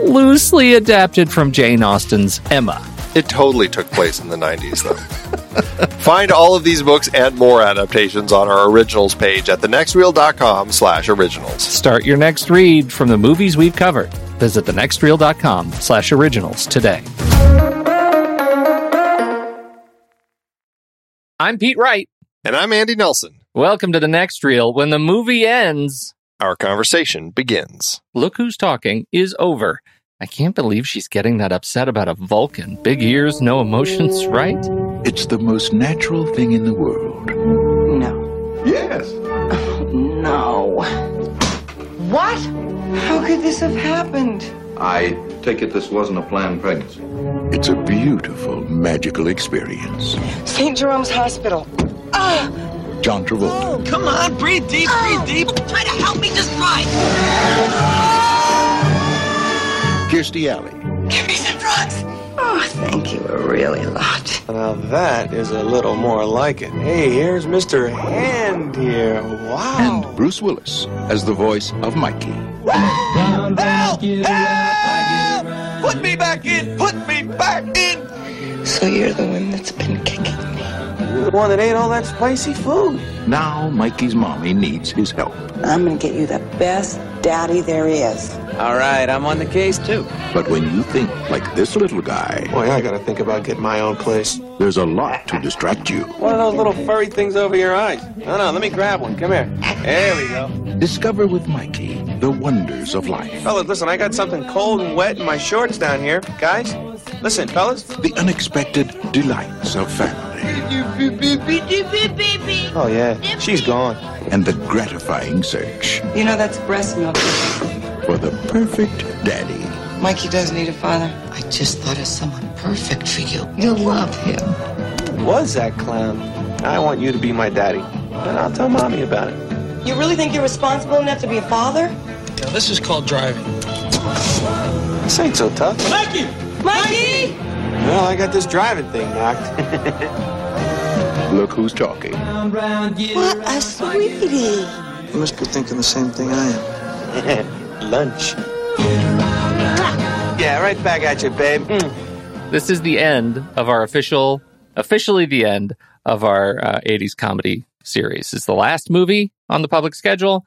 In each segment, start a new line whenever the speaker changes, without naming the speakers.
loosely adapted from Jane Austen's Emma.
It totally took place in the 90s, though. Find all of these books and more adaptations on our originals page at thenextreel.com slash originals.
Start your next read from the movies we've covered. Visit thenextreel.com slash originals today. I'm Pete Wright.
And I'm Andy Nelson.
Welcome to the next reel. When the movie ends,
our conversation begins.
Look Who's Talking is over. I can't believe she's getting that upset about a Vulcan. Big ears, no emotions, right?
It's the most natural thing in the world.
No.
Yes.
no. What? How could this have happened?
I take it this wasn't a planned pregnancy.
It's a beautiful, magical experience.
St. Jerome's Hospital. Ah!
John Travolta.
Oh, come on, breathe deep, breathe oh, deep. Try to help me just try.
Kirstie Alley.
Give me some drugs. Oh, thank you a really lot.
Now that is a little more like it. Hey, here's Mr. Hand here. Wow.
And Bruce Willis as the voice of Mikey.
Help! Help! Put me back in! Put me back in!
So you're the one that's been kicking me.
You're the one that ate all that spicy food.
Now Mikey's mommy needs his help.
I'm gonna get you the best daddy there is.
All right, I'm on the case too.
But when you think like this little guy,
Boy, I gotta think about getting my own place.
there's a lot to distract you.
One of those little furry things over your eyes. No, no, let me grab one. Come here. There we go.
Discover with Mikey the wonders of life,
Fellas, listen, I got something cold and wet in my shorts down here. Guys, listen, fellas.
the unexpected delights of family,
Oh, yeah, she's gone.
and the gratifying search
You know that's breast milk.
for the perfect daddy.
Mikey does need a father. I just thought of someone perfect for you. You'll love him.
Was that clown? I want you to be my daddy. And I'll tell mommy about it.
You really think you're responsible enough to be a father?
Now, this is called driving.
This ain't so tough.
Mikey!
Mikey!
Well, I got this driving thing knocked.
Look who's talking.
What a sweetie.
You must be thinking the same thing I am.
Lunch. Yeah, right back at you, babe. Mm.
This is the end of our official, officially the end of our uh, 80s comedy series. It's the last movie on the public schedule.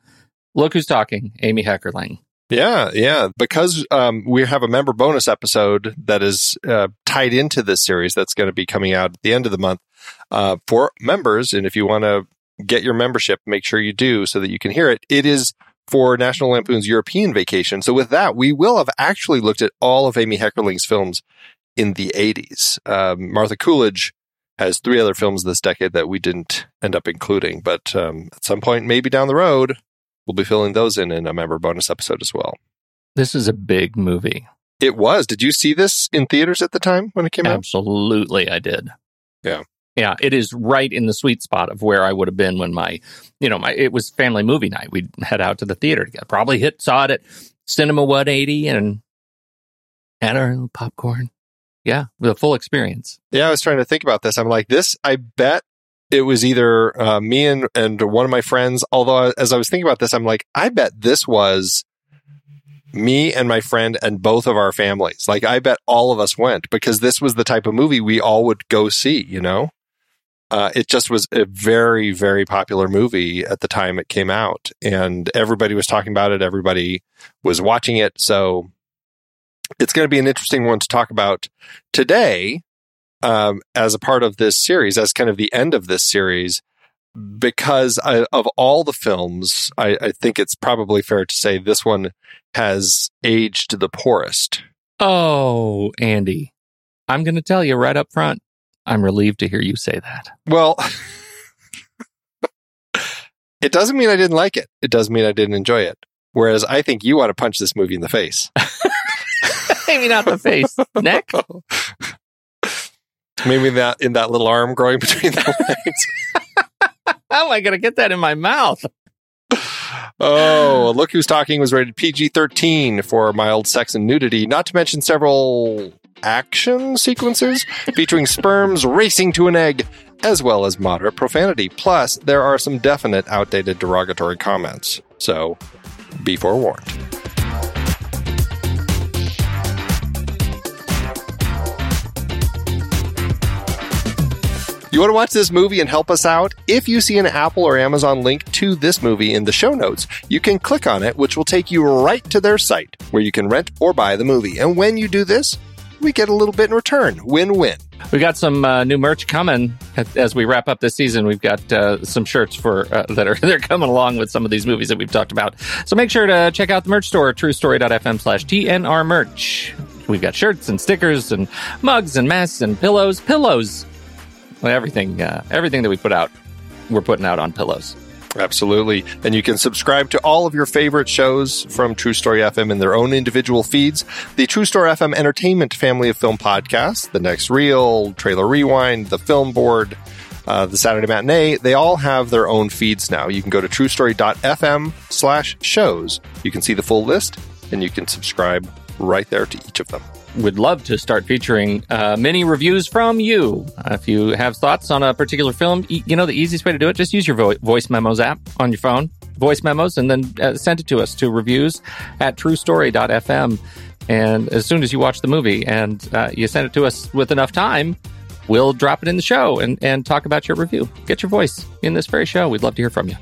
Look who's talking, Amy Heckerling.
Yeah, yeah. Because um, we have a member bonus episode that is uh, tied into this series that's going to be coming out at the end of the month uh, for members. And if you want to get your membership, make sure you do so that you can hear it. It is for National Lampoon's European Vacation. So with that, we will have actually looked at all of Amy Heckerling's films in the 80s. Um, Martha Coolidge has three other films this decade that we didn't end up including, but um, at some point, maybe down the road, we'll be filling those in in a member bonus episode as well.
This is a big movie.
It was. Did you see this in theaters at the time when it came out?
Absolutely, I did.
Yeah.
Yeah, it is right in the sweet spot of where I would have been when my, you know, my it was family movie night. We'd head out to the theater together. Probably hit saw it at Cinema 180 and had our little popcorn. Yeah, the full experience.
Yeah, I was trying to think about this. I'm like, this, I bet it was either uh, me and, and one of my friends. Although, as I was thinking about this, I'm like, I bet this was me and my friend and both of our families. Like, I bet all of us went because this was the type of movie we all would go see, you know? Uh, it just was a very, very popular movie at the time it came out, and everybody was talking about it. Everybody was watching it. So it's going to be an interesting one to talk about today um, as a part of this series, as kind of the end of this series, because I, of all the films, I, I think it's probably fair to say this one has aged the poorest.
Oh, Andy, I'm going to tell you right up front. I'm relieved to hear you say that.
Well, it doesn't mean I didn't like it. It does mean I didn't enjoy it. Whereas I think you want to punch this movie in the face.
Maybe not the face, neck.
Maybe that in that little arm growing between the legs.
How am I going to get that in my mouth?
Oh, look who's talking was rated PG 13 for mild sex and nudity, not to mention several action sequences featuring sperms racing to an egg, as well as moderate profanity. Plus, there are some definite outdated derogatory comments. So, be forewarned. You want to watch this movie and help us out? If you see an Apple or Amazon link to this movie in the show notes, you can click on it, which will take you right to their site where you can rent or buy the movie. And when you do this, we get a little bit in return. Win win.
We got some uh, new merch coming as we wrap up this season. We've got uh, some shirts for uh, that are they're coming along with some of these movies that we've talked about. So make sure to check out the merch store, truestory.fm slash TNR merch. We've got shirts and stickers and mugs and masks and pillows, pillows, everything, uh, everything that we put out, we're putting out on pillows.
Absolutely. And you can subscribe to all of your favorite shows from True Story FM in their own individual feeds. The True Story FM Entertainment family of film podcasts, The Next Reel, Trailer Rewind, The Film Board, uh, The Saturday Matinee, they all have their own feeds now. You can go to truestory.fm slash shows. You can see the full list and you can subscribe right there to each of them
would love to start featuring uh, reviews from you. Uh, if you have thoughts on a particular film, e- you know the easiest way to do it, just use your vo- voice memos app on your phone, voice memos, and then uh, send it to us to reviews at truestory.fm. And as soon as you watch the movie and uh, you send it to us with enough time, we'll drop it in the show and, and talk about your review. Get your voice in this very show. We'd love to hear from you.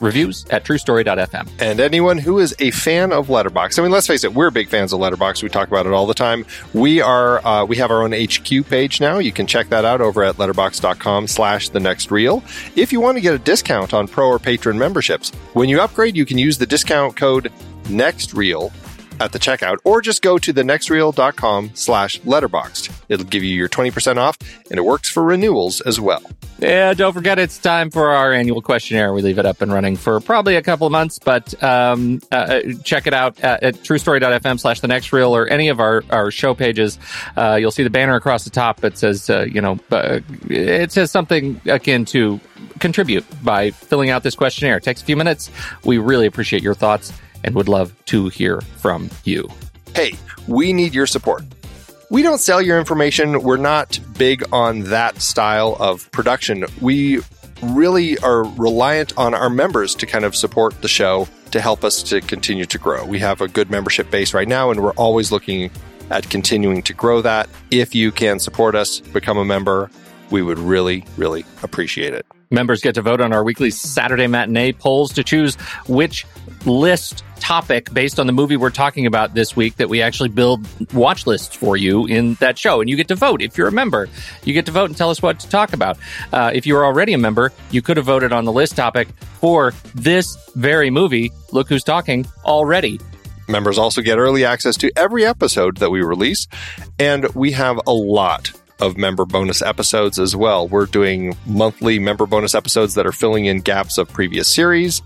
Reviews at truestory.fm.
And anyone who is a fan of Letterboxd, I mean, let's face it, we're big fans of Letterboxd. We talk about it all the time. We are, uh, we have our own HQ page now. You can check that out over at letterboxd.com slash the next reel. If you want to get a discount on pro or patron memberships, when you upgrade, you can use the discount code next reel at the checkout or just go to thenextreel.com slash letterboxd. It'll give you your 20% off and it works for renewals as well.
Yeah, don't forget it's time for our annual questionnaire. We leave it up and running for probably a couple of months, but um, uh, check it out at, at truestory.fm slash the or any of our, our show pages. Uh, you'll see the banner across the top that says, uh, you know, uh, it says something akin to contribute by filling out this questionnaire. It takes a few minutes. We really appreciate your thoughts and would love to hear from you.
Hey, we need your support. We don't sell your information. We're not big on that style of production. We really are reliant on our members to kind of support the show to help us to continue to grow. We have a good membership base right now, and we're always looking at continuing to grow that. If you can support us, become a member, we would really, really appreciate it.
Members get to vote on our weekly Saturday matinee polls to choose which list topic based on the movie we're talking about this week that we actually build watch lists for you in that show. And you get to vote. If you're a member, you get to vote and tell us what to talk about. Uh, if you're already a member, you could have voted on the list topic for this very movie. Look who's talking already.
Members also get early access to every episode that we release, and we have a lot of member bonus episodes as well. We're doing monthly member bonus episodes that are filling in gaps of previous series.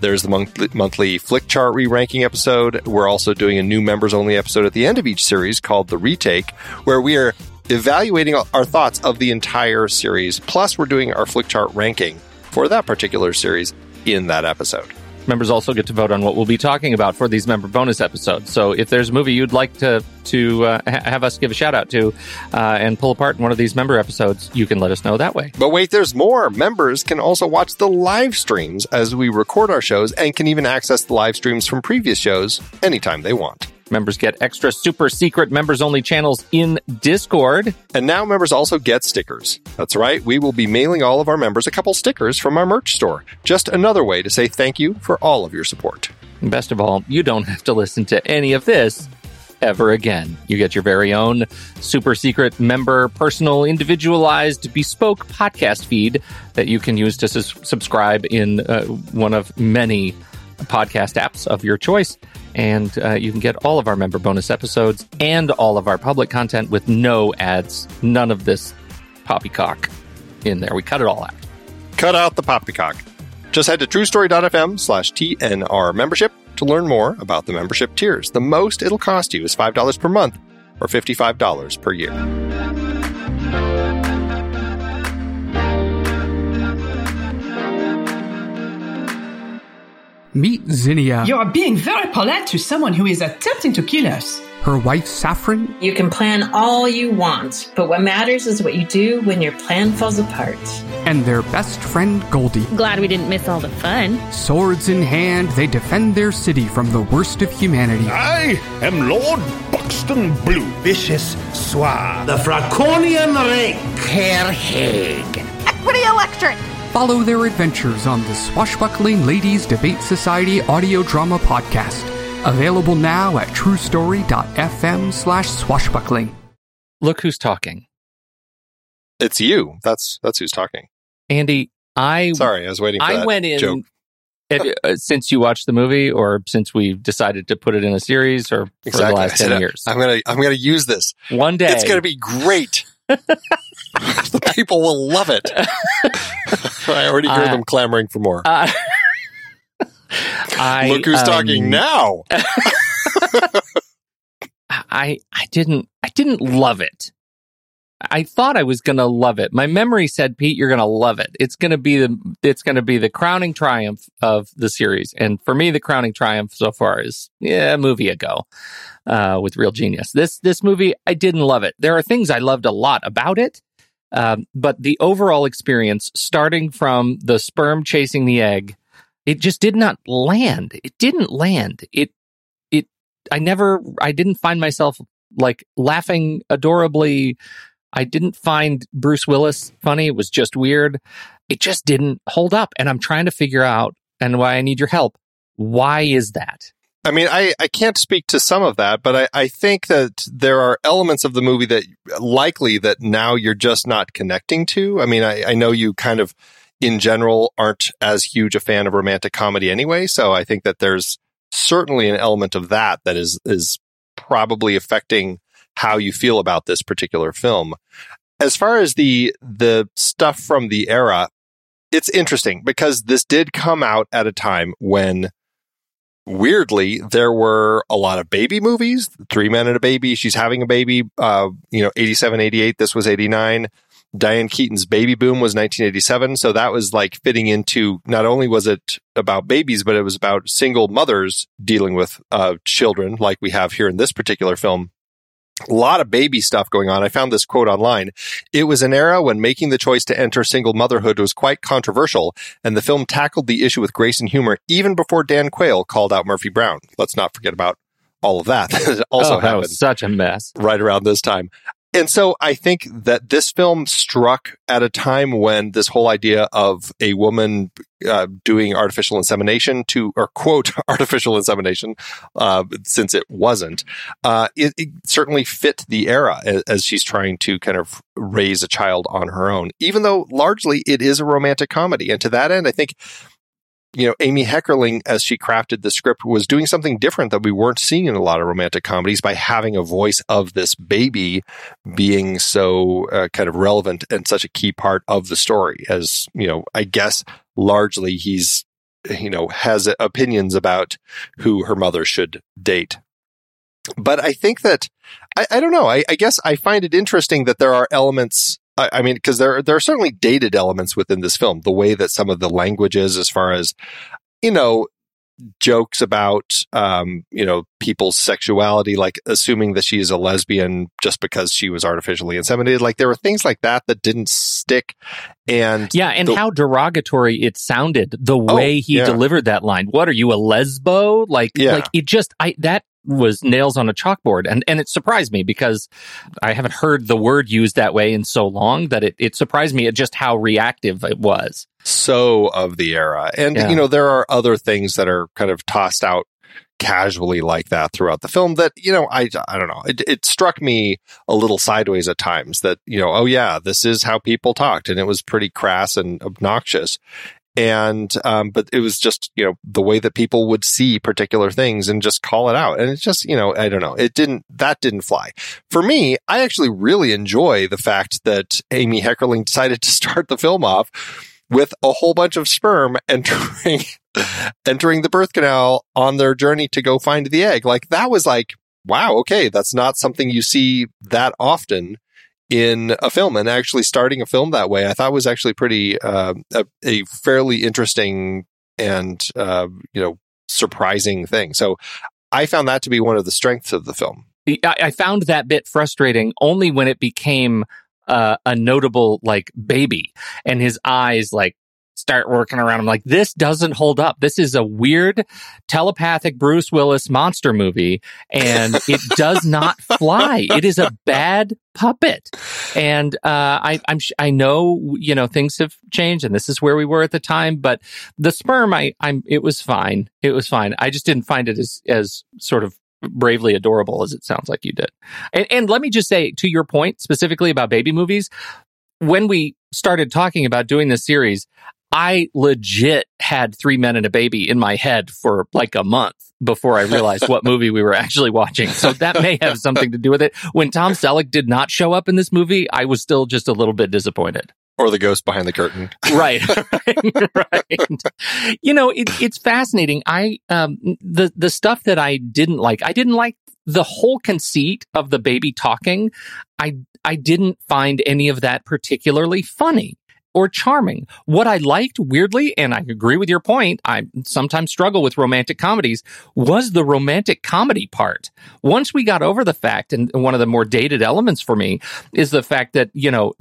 There's the monthly, monthly Flickchart re ranking episode. We're also doing a new members only episode at the end of each series called The Retake, where we are evaluating our thoughts of the entire series. Plus, we're doing our Flickchart ranking for that particular series in that episode.
Members also get to vote on what we'll be talking about for these member bonus episodes. So if there's a movie you'd like to to uh, ha- have us give a shout out to uh, and pull apart in one of these member episodes, you can let us know that way.
But wait, there's more. Members can also watch the live streams as we record our shows and can even access the live streams from previous shows anytime they want.
Members get extra super secret members only channels in Discord.
And now members also get stickers. That's right, we will be mailing all of our members a couple stickers from our merch store. Just another way to say thank you for all of your support.
And best of all, you don't have to listen to any of this ever again. You get your very own super secret member, personal, individualized, bespoke podcast feed that you can use to sus- subscribe in uh, one of many podcast apps of your choice. And uh, you can get all of our member bonus episodes and all of our public content with no ads, none of this poppycock in there. We cut it all out.
Cut out the poppycock. Just head to truestory.fm slash TNR membership to learn more about the membership tiers. The most it'll cost you is $5 per month or $55 per year.
Meet Zinnia.
You are being very polite to someone who is attempting to kill us.
Her wife Saffron.
You can plan all you want, but what matters is what you do when your plan falls apart.
And their best friend Goldie.
Glad we didn't miss all the fun.
Swords in hand, they defend their city from the worst of humanity.
I am Lord Buxton Blue.
Vicious Suave.
The Fraconian Rake.
Herr Haig.
Equity Electric.
Follow their adventures on the Swashbuckling Ladies Debate Society audio drama podcast. Available now at truestory.fm slash swashbuckling.
Look who's talking.
It's you. That's that's who's talking.
Andy, I
sorry, I was waiting. for
I
that
went in
joke.
it, uh, since you watched the movie, or since we decided to put it in a series, or for
exactly.
the last ten years.
I'm gonna I'm gonna use this
one day.
It's gonna be great. the people will love it. I already hear
Uh,
them clamoring for more.
Uh, I,
Look who's
um,
talking now.
I I didn't I didn't love it. I thought I was going to love it. My memory said, Pete, you're going to love it. It's going to be the it's going to be the crowning triumph of the series. And for me, the crowning triumph so far is yeah, a movie ago uh, with Real Genius. This this movie, I didn't love it. There are things I loved a lot about it, um, but the overall experience, starting from the sperm chasing the egg, it just did not land. It didn't land. It it I never I didn't find myself like laughing adorably I didn't find Bruce Willis funny. It was just weird. It just didn't hold up. And I'm trying to figure out, and why I need your help. Why is that?
I mean, I, I can't speak to some of that, but I, I think that there are elements of the movie that likely that now you're just not connecting to. I mean, I, I know you kind of, in general, aren't as huge a fan of romantic comedy anyway. So I think that there's certainly an element of that that is, is probably affecting how you feel about this particular film. As far as the, the stuff from the era, it's interesting because this did come out at a time when weirdly, there were a lot of baby movies. Three Men and a Baby. She's having a baby. Uh, you know, 87, 88. This was 89. Diane Keaton's Baby Boom was 1987. So that was like fitting into not only was it about babies, but it was about single mothers dealing with uh, children, like we have here in this particular film a lot of baby stuff going on. I found this quote online. It was an era when making the choice to enter single motherhood was quite controversial, and the film tackled the issue with grace and humor even before Dan Quayle called out Murphy Brown. Let's not forget about all of that. also
oh, that was such a mess
right around this time. And so I think that this film struck at a time when this whole idea of a woman uh, doing artificial insemination to, or quote, artificial insemination, uh, since it wasn't, uh, it, it, certainly fit the era as, as, she's trying to kind of raise a child on her own, even though largely it is a romantic comedy. And to that end, I think you know, Amy Heckerling, as she crafted the script, was doing something different that we weren't seeing in a lot of romantic comedies by having a voice of this baby being so uh, kind of relevant and such a key part of the story. As, you know, I guess largely he's, you know, has opinions about who her mother should date. But I think that, I, I don't know, I, I guess I find it interesting that there are elements I, I mean, because there there are certainly dated elements within this film. The way that some of the language is, as far as you know, jokes about um, you know people's sexuality, like assuming that she is a lesbian just because she was artificially inseminated. Like there were things like that that didn't stick. And
yeah, and the, how derogatory it sounded the oh, way oh, he yeah. delivered that line. What are you a lesbo? Like, yeah. like it just I that was nails on a chalkboard. And, and it surprised me because I haven't heard the word used that way in so long that it, it surprised me at just how reactive it was.
So of the era. And, yeah. you know, there are other things that are kind of tossed out casually like that throughout the film that, you know, I, I don't know. It, it struck me a little sideways at times that, you know, oh yeah, this is how people talked and it was pretty crass and obnoxious and um, but it was just you know the way that people would see particular things and just call it out. And it's just you know i don't know. It didn't that didn't fly. For me i actually really enjoy the fact that amy heckerling decided to start the film off with a whole bunch of sperm entering entering the birth canal on their journey to go find the egg. Like that was like wow okay that's not something you see that often in a film and actually starting a film that way, I thought was actually pretty, uh, a, a, fairly interesting and, uh, you know, surprising thing. So I found that to be one of the strengths of the film.
I found that bit frustrating only when it became uh, a notable like baby and his eyes like start working around. I'm like, this doesn't hold up. This is a weird telepathic Bruce Willis monster movie and it does not fly. It is a bad puppet. And, uh, I, I'm, I know, you know, things have changed and this is where we were at the time, but the sperm, I, I'm, it was fine. It was fine. I just didn't find it as, as sort of bravely adorable as it sounds like you did. And, and let me just say to your point specifically about baby movies, when we started talking about doing this series, I legit had three men and a baby in my head for like a month before I realized what movie we were actually watching. So that may have something to do with it. When Tom Selleck did not show up in this movie, I was still just a little bit disappointed.
Or the ghost behind the curtain.
right. right. You know, it, it's fascinating. I, um, the, the stuff that I didn't like, I didn't like the whole conceit of the baby talking. I, I didn't find any of that particularly funny. Or charming. What I liked weirdly, and I agree with your point, I sometimes struggle with romantic comedies, was the romantic comedy part. Once we got over the fact, and one of the more dated elements for me is the fact that, you know,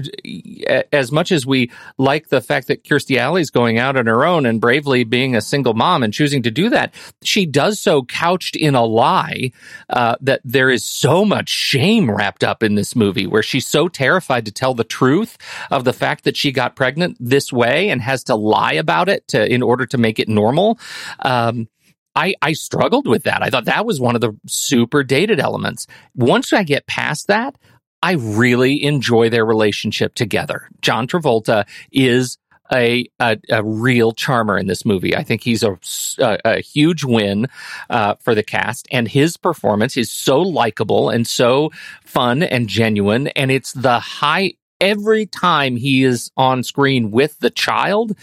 as much as we like the fact that Kirstie Alley's going out on her own and bravely being a single mom and choosing to do that, she does so couched in a lie uh, that there is so much shame wrapped up in this movie where she's so terrified to tell the truth of the fact that she got pregnant this way and has to lie about it to, in order to make it normal. Um, I, I struggled with that. I thought that was one of the super dated elements. Once I get past that, I really enjoy their relationship together. John Travolta is a, a, a, real charmer in this movie. I think he's a, a, a huge win uh, for the cast, and his performance is so likable and so fun and genuine. And it's the high every time he is on screen with the child,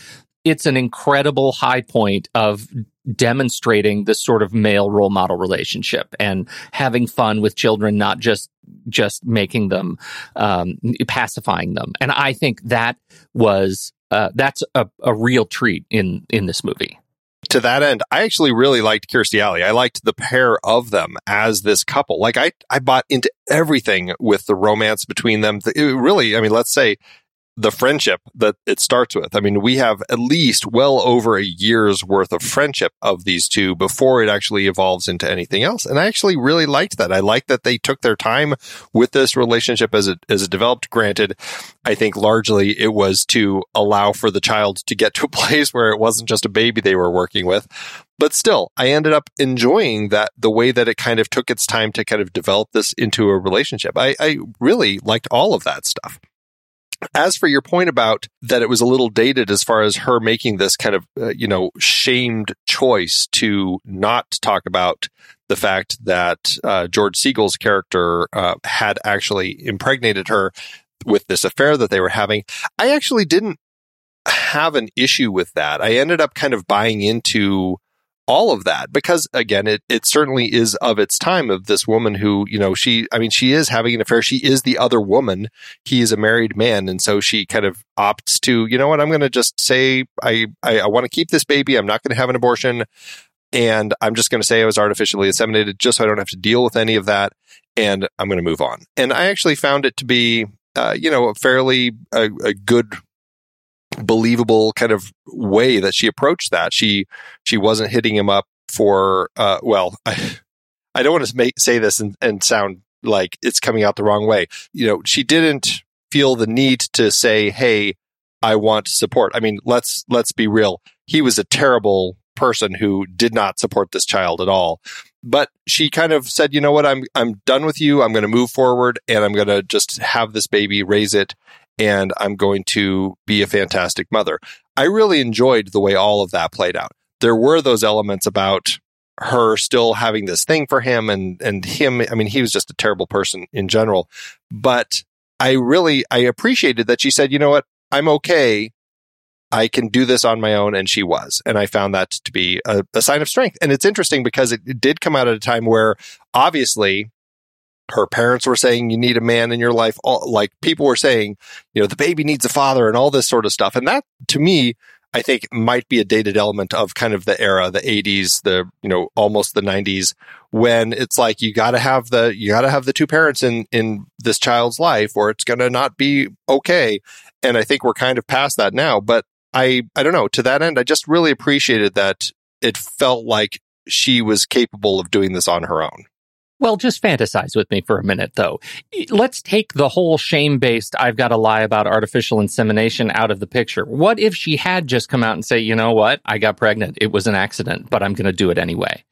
it's an incredible high point of demonstrating this sort of male role model relationship and having fun with children, not just just making them um, pacifying them. And I think that was uh, that's a, a real treat in in this movie
to that end, I actually really liked Kirstie Alley. I liked the pair of them as this couple. Like I, I bought into everything with the romance between them. It really, I mean, let's say the friendship that it starts with. I mean, we have at least well over a year's worth of friendship of these two before it actually evolves into anything else. And I actually really liked that. I liked that they took their time with this relationship as it, as it developed. Granted, I think largely it was to allow for the child to get to a place where it wasn't just a baby they were working with. But still, I ended up enjoying that the way that it kind of took its time to kind of develop this into a relationship. I, I really liked all of that stuff. As for your point about that it was a little dated as far as her making this kind of, uh, you know, shamed choice to not talk about the fact that uh, George Segal's character uh, had actually impregnated her with this affair that they were having. I actually didn't have an issue with that. I ended up kind of buying into all of that because again it it certainly is of its time of this woman who you know she i mean she is having an affair. She is the other woman. He is a married man. And so she kind of opts to you know what? I'm going to just say i i, I want to keep this baby. I'm not going to have an abortion. And i'm just going to say i was artificially inseminated just so i don't have to deal with any of that. And i'm going to move on. And i actually found it to be uh, you know a fairly a, a good believable kind of way that she approached that. She she wasn't hitting him up for uh, well, I, I don't want to make, say this and, and sound like it's coming out the wrong way. You know, she didn't feel the need to say, "Hey, I want support." I mean, let's let's be real. He was a terrible person who did not support this child at all. But she kind of said, "You know what? I'm I'm done with you. I'm going to move forward and I'm going to just have this baby, raise it and I'm going to be a fantastic mother. I really enjoyed the way all of that played out. There were those elements about her still having this thing for him and and him I mean he was just a terrible person in general but I really I appreciated that she said you know what I'm okay I can do this on my own and she was and I found that to be a, a sign of strength and it's interesting because it, it did come out at a time where obviously her parents were saying you need a man in your life. All, like people were saying, you know, the baby needs a father and all this sort of stuff. And that to me, I think might be a dated element of kind of the era, the 80s, the, you know, almost the 90s when it's like you got to have the you got to have the two parents in in this child's life or it's going to not be okay. And I think we're kind of past that now, but I I don't know, to that end I just really appreciated that it felt like she was capable of doing this on her own.
Well, just fantasize with me for a minute, though. Let's take the whole shame based, I've got to lie about artificial insemination out of the picture. What if she had just come out and say, you know what? I got pregnant. It was an accident, but I'm going to do it anyway.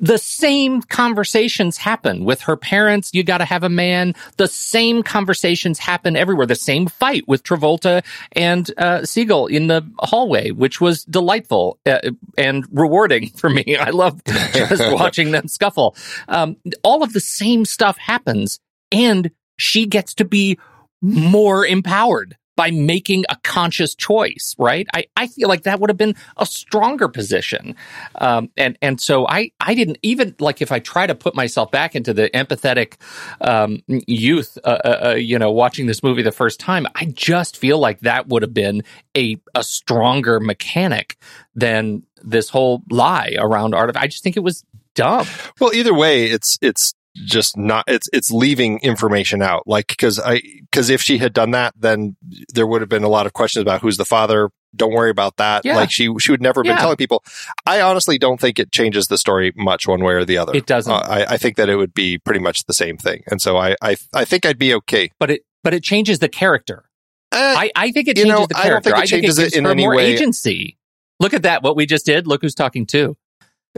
The same conversations happen with her parents. You got to have a man. The same conversations happen everywhere. The same fight with Travolta and uh, Segal in the hallway, which was delightful uh, and rewarding for me. I love just watching them scuffle. Um, all of the same stuff happens and she gets to be more empowered by making a conscious choice, right? I, I feel like that would have been a stronger position. Um, and, and so I, I didn't even like if I try to put myself back into the empathetic, um, youth, uh, uh, uh you know, watching this movie the first time, I just feel like that would have been a, a stronger mechanic than this whole lie around art of, I just think it was dumb.
Well, either way, it's, it's, just not it's it's leaving information out like because i because if she had done that then there would have been a lot of questions about who's the father don't worry about that
Yeah.
like she she would never have
Yeah.
been telling people i honestly don't think it changes the story much one way or the other
It doesn't.
Uh, I, I think that it would be pretty much the same thing and so i i, I think i'd be okay
but it but it changes the character. I, I think it
you
changes
know,
the
I don't think it changes it
gives
in
her
any
more
way.
agency. Look at that! What we just did. Look who's talking too.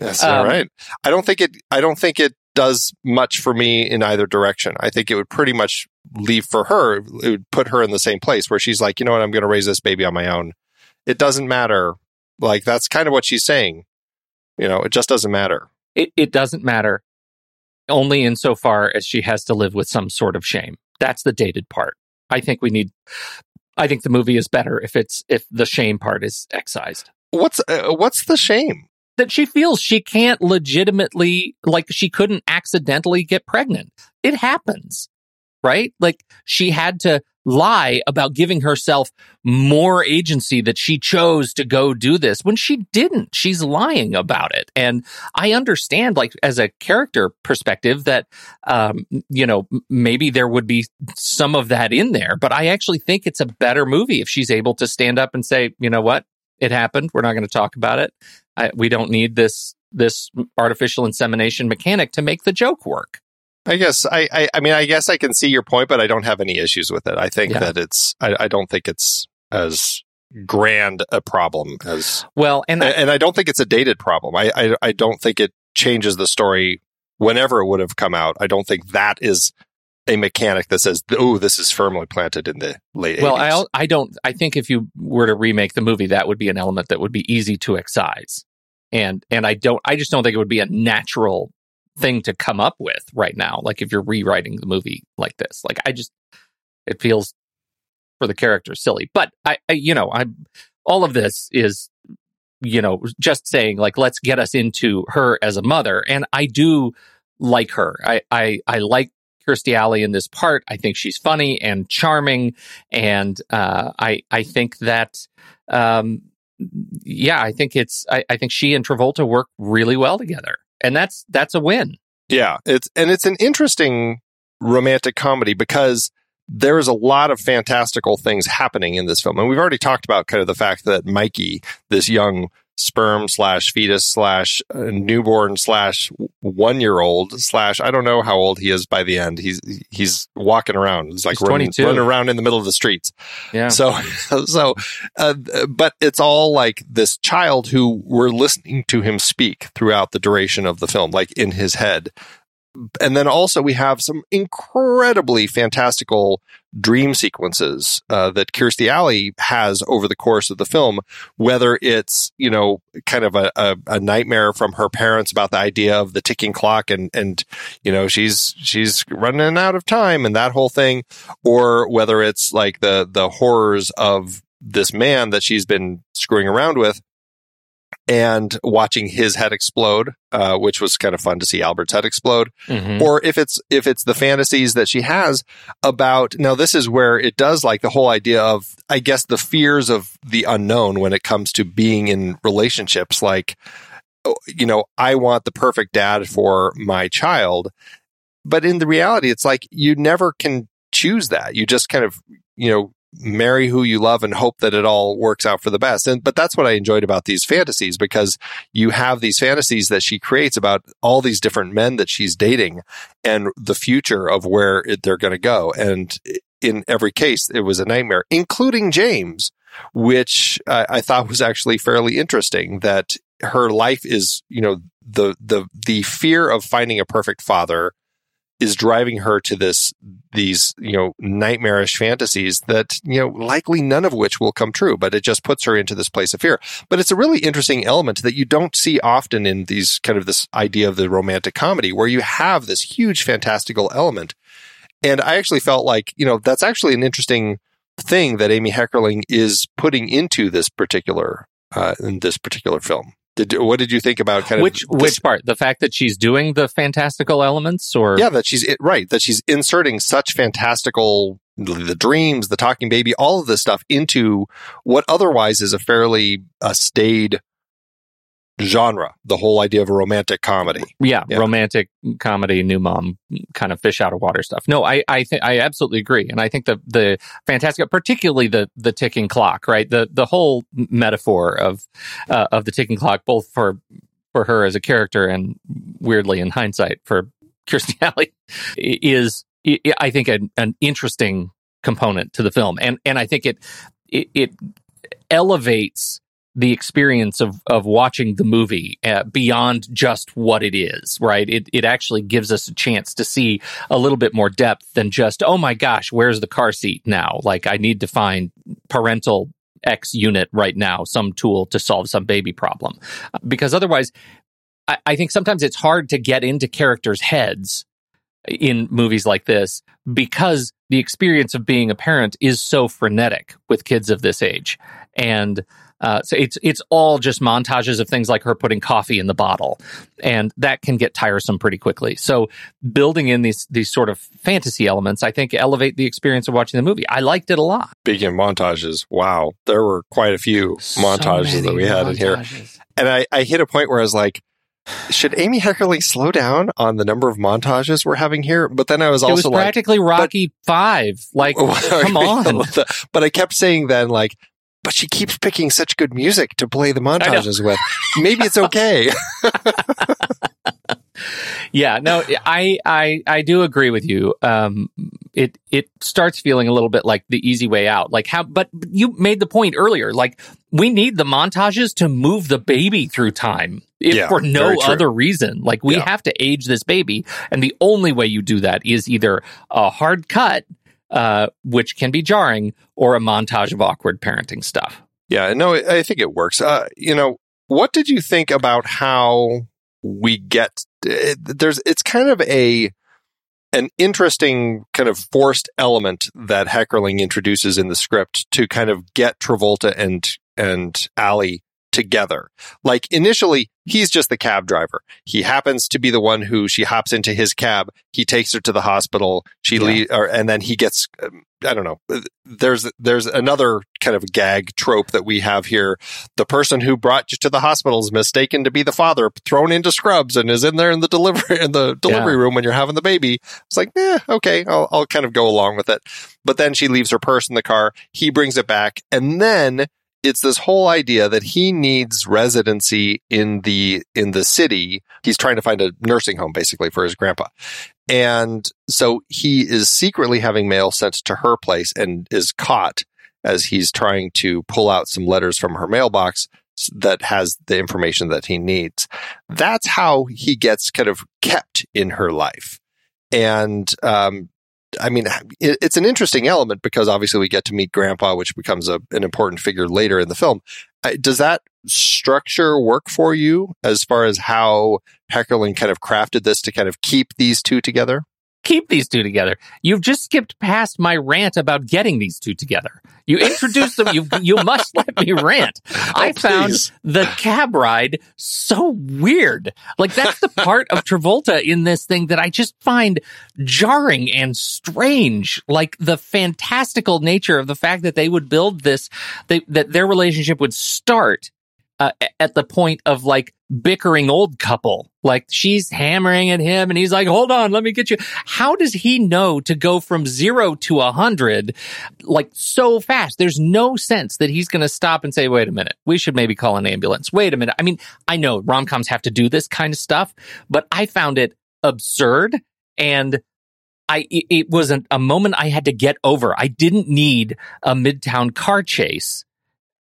That's
Um,
all right. I don't think it. I don't think it does much for me in either direction. I think it would pretty much leave for her. It would put her in the same place where she's like, you know what, I'm going to raise this baby on my own. It doesn't matter. Like that's kind of what she's saying. You know, it just doesn't matter.
It it doesn't matter. Only insofar as she has to live with some sort of shame. That's the dated part. I think we need. I think the movie is better if it's if the shame part is excised.
What's uh, what's the shame?
That she feels she can't legitimately like she couldn't accidentally get pregnant. It happens. Right? Like she had to lie about giving herself more agency that she chose to go do this when she didn't. She's lying about it. And I understand like as a character perspective that um you know maybe there would be some of that in there, but I actually think it's a better movie if she's able to stand up and say, "You know what? It happened. We're not going to talk about it. I, we don't need this this artificial insemination mechanic to make the joke work."
I guess I, I. I mean, I guess I can see your point, but I don't have any issues with it. I think
Yeah.
that it's. I, I don't think it's as grand a problem as
Well, and
and, and I don't think it's a dated problem. I, I I don't think it changes the story whenever it would have come out. I don't think that is a mechanic that says, "Oh, this is firmly planted in the late."
well,
80s.
I I don't. I think if you were to remake the movie, that would be an element that would be easy to excise, and and I don't. I just don't think it would be a natural thing to come up with right now. Like if you're rewriting the movie like this, like I just it feels for the character silly. But I, I you know, I all of this is you know just saying like let's get us into her as a mother, and I do like her. I I I like Kirstie Alley in this part. I think she's funny and charming, and uh, I I think that um, yeah, I think it's I, I think she and Travolta work really well together, and that's that's a win.
Yeah, it's and it's an interesting romantic comedy because there is a lot of fantastical things happening in this film, and we've already talked about kind of the fact that Mikey, this young sperm slash fetus slash uh, newborn slash one year old slash I don't know how old he is by the end. He's he's walking around. He's like
He's
running, running around in the middle of the streets.
Yeah.
So, so, uh, but it's all like this child who we're listening to him speak throughout the duration of the film, like in his head. And then also we have some incredibly fantastical dream sequences uh, that Kirstie Alley has over the course of the film, whether it's, you know, kind of a, a, a nightmare from her parents about the idea of the ticking clock and, and, you know, she's, she's running out of time and that whole thing, or whether it's like the, the horrors of this man that she's been screwing around with and watching his head explode, uh, which was kind of fun to see Albert's head explode.
Mhm.
or if it's if it's the fantasies that she has about now this is where it does like the whole idea of i guess the fears of the unknown when it comes to being in relationships. Like oh, you know i want the perfect dad for my child. But in the reality it's like you never can choose that. You just kind of you know marry who you love and hope that it all works out for the best. And but that's what i enjoyed about these fantasies because you have these fantasies that she creates about all these different men that she's dating and the future of where they're going to go. And in every case it was a nightmare including james which I, I thought was actually fairly interesting that her life is you know the the the fear of finding a perfect father is driving her to this these you know nightmarish fantasies that you know likely none of which will come true but it just puts her into this place of fear but it's a really interesting element that you don't see often in these kind of this idea of the romantic comedy where you have this huge fantastical element and i actually felt like you know that's actually an interesting thing that Amy Heckerling is putting into this particular uh, in this particular film. Did what did you think about kind of
which which part? The fact that she's doing the fantastical elements, or
yeah, that she's right that she's inserting such fantastical the dreams, the talking baby, all of this stuff into what otherwise is a fairly uh, staid genre. The whole idea of a romantic comedy.
yeah,
Yeah.
romantic comedy, new mom kind of fish out of water stuff. No, I I think I absolutely agree, and I think the the fantastic, particularly the the ticking clock, right? The the whole metaphor of uh, of the ticking clock, both for for her as a character and weirdly in hindsight for Kirstie Alley, is i- I think an, an interesting component to the film, and and I think it it, it elevates the experience of of watching the movie uh, beyond just what it is right? It it actually gives us a chance to see a little bit more depth than just oh my gosh where's the car seat now? Like i need to find parental x unit right now some tool to solve some baby problem. Because otherwise I, I think sometimes it's hard to get into characters heads in movies like this because the experience of being a parent is so frenetic with kids of this age. And uh, so it's it's all just montages of things like her putting coffee in the bottle, and that can get tiresome pretty quickly. So building in these these sort of fantasy elements, I think, elevate the experience of watching the movie. I liked it a lot.
Speaking of montages, wow, there were quite a few montages that we had in here. And I, I hit a point where I was like, should Amy Heckerling slow down on the number of montages we're having here? But then I was
it was
also like,
practically Rocky Five. Like, come on.
but I kept saying then, like, but she keeps picking such good music to play the montages with. Maybe it's okay.
yeah, no, I I I do agree with you. Um, it it starts feeling a little bit like the easy way out. Like how, but you made the point earlier. Like we need the montages to move the baby through time, if
Yeah,
for no other reason. Like we
Yeah.
have to age this baby, and the only way you do that is either a hard cut, uh, which can be jarring, or a montage of awkward parenting stuff.
Yeah, no, I think it works. Uh, you know, what did you think about how we get it, there's it's kind of a an interesting kind of forced element that Heckerling introduces in the script to kind of get Travolta and and Alley together. Like initially, he's just the cab driver. He happens to be the one who she hops into his cab. He takes her to the hospital. She
Yeah.
lea- or, and then he gets um, I don't know. There's there's another kind of gag trope that we have here. The person who brought you to the hospital is mistaken to be the father, thrown into scrubs, and is in there in the delivery in the delivery
Yeah.
room when you're having the baby. It's like, eh, okay, I'll, I'll kind of go along with it. But then she leaves her purse in the car. He brings it back, and then it's this whole idea that he needs residency in the in the city. He's trying to find a nursing home basically for his grandpa. And so he is secretly having mail sent to her place and is caught as he's trying to pull out some letters from her mailbox that has the information that he needs. That's how he gets kind of kept in her life. And um, I mean, it, it's an interesting element because obviously we get to meet Grandpa, which becomes a, an important figure later in the film. Does that structure work for you as far as how Heckerling kind of crafted this to kind of keep these two together?
Keep these two together. You've just skipped past my rant about getting these two together. You introduced them. You you must let me rant. I oh, found
please.
the cab ride so weird. Like that's the part of Travolta in this thing that I just find jarring and strange. Like the fantastical nature of the fact that they would build this, they, that their relationship would start uh, at the point of like bickering old couple. Like she's hammering at him and he's like, hold on, let me get you. How does he know to go from zero to a hundred like so fast? There's no sense that he's going to stop and say, wait a minute, we should maybe call an ambulance. Wait a minute. I mean, I know rom coms have to do this kind of stuff, but I found it absurd and I, it, it was a, a moment I had to get over. I didn't need a midtown car chase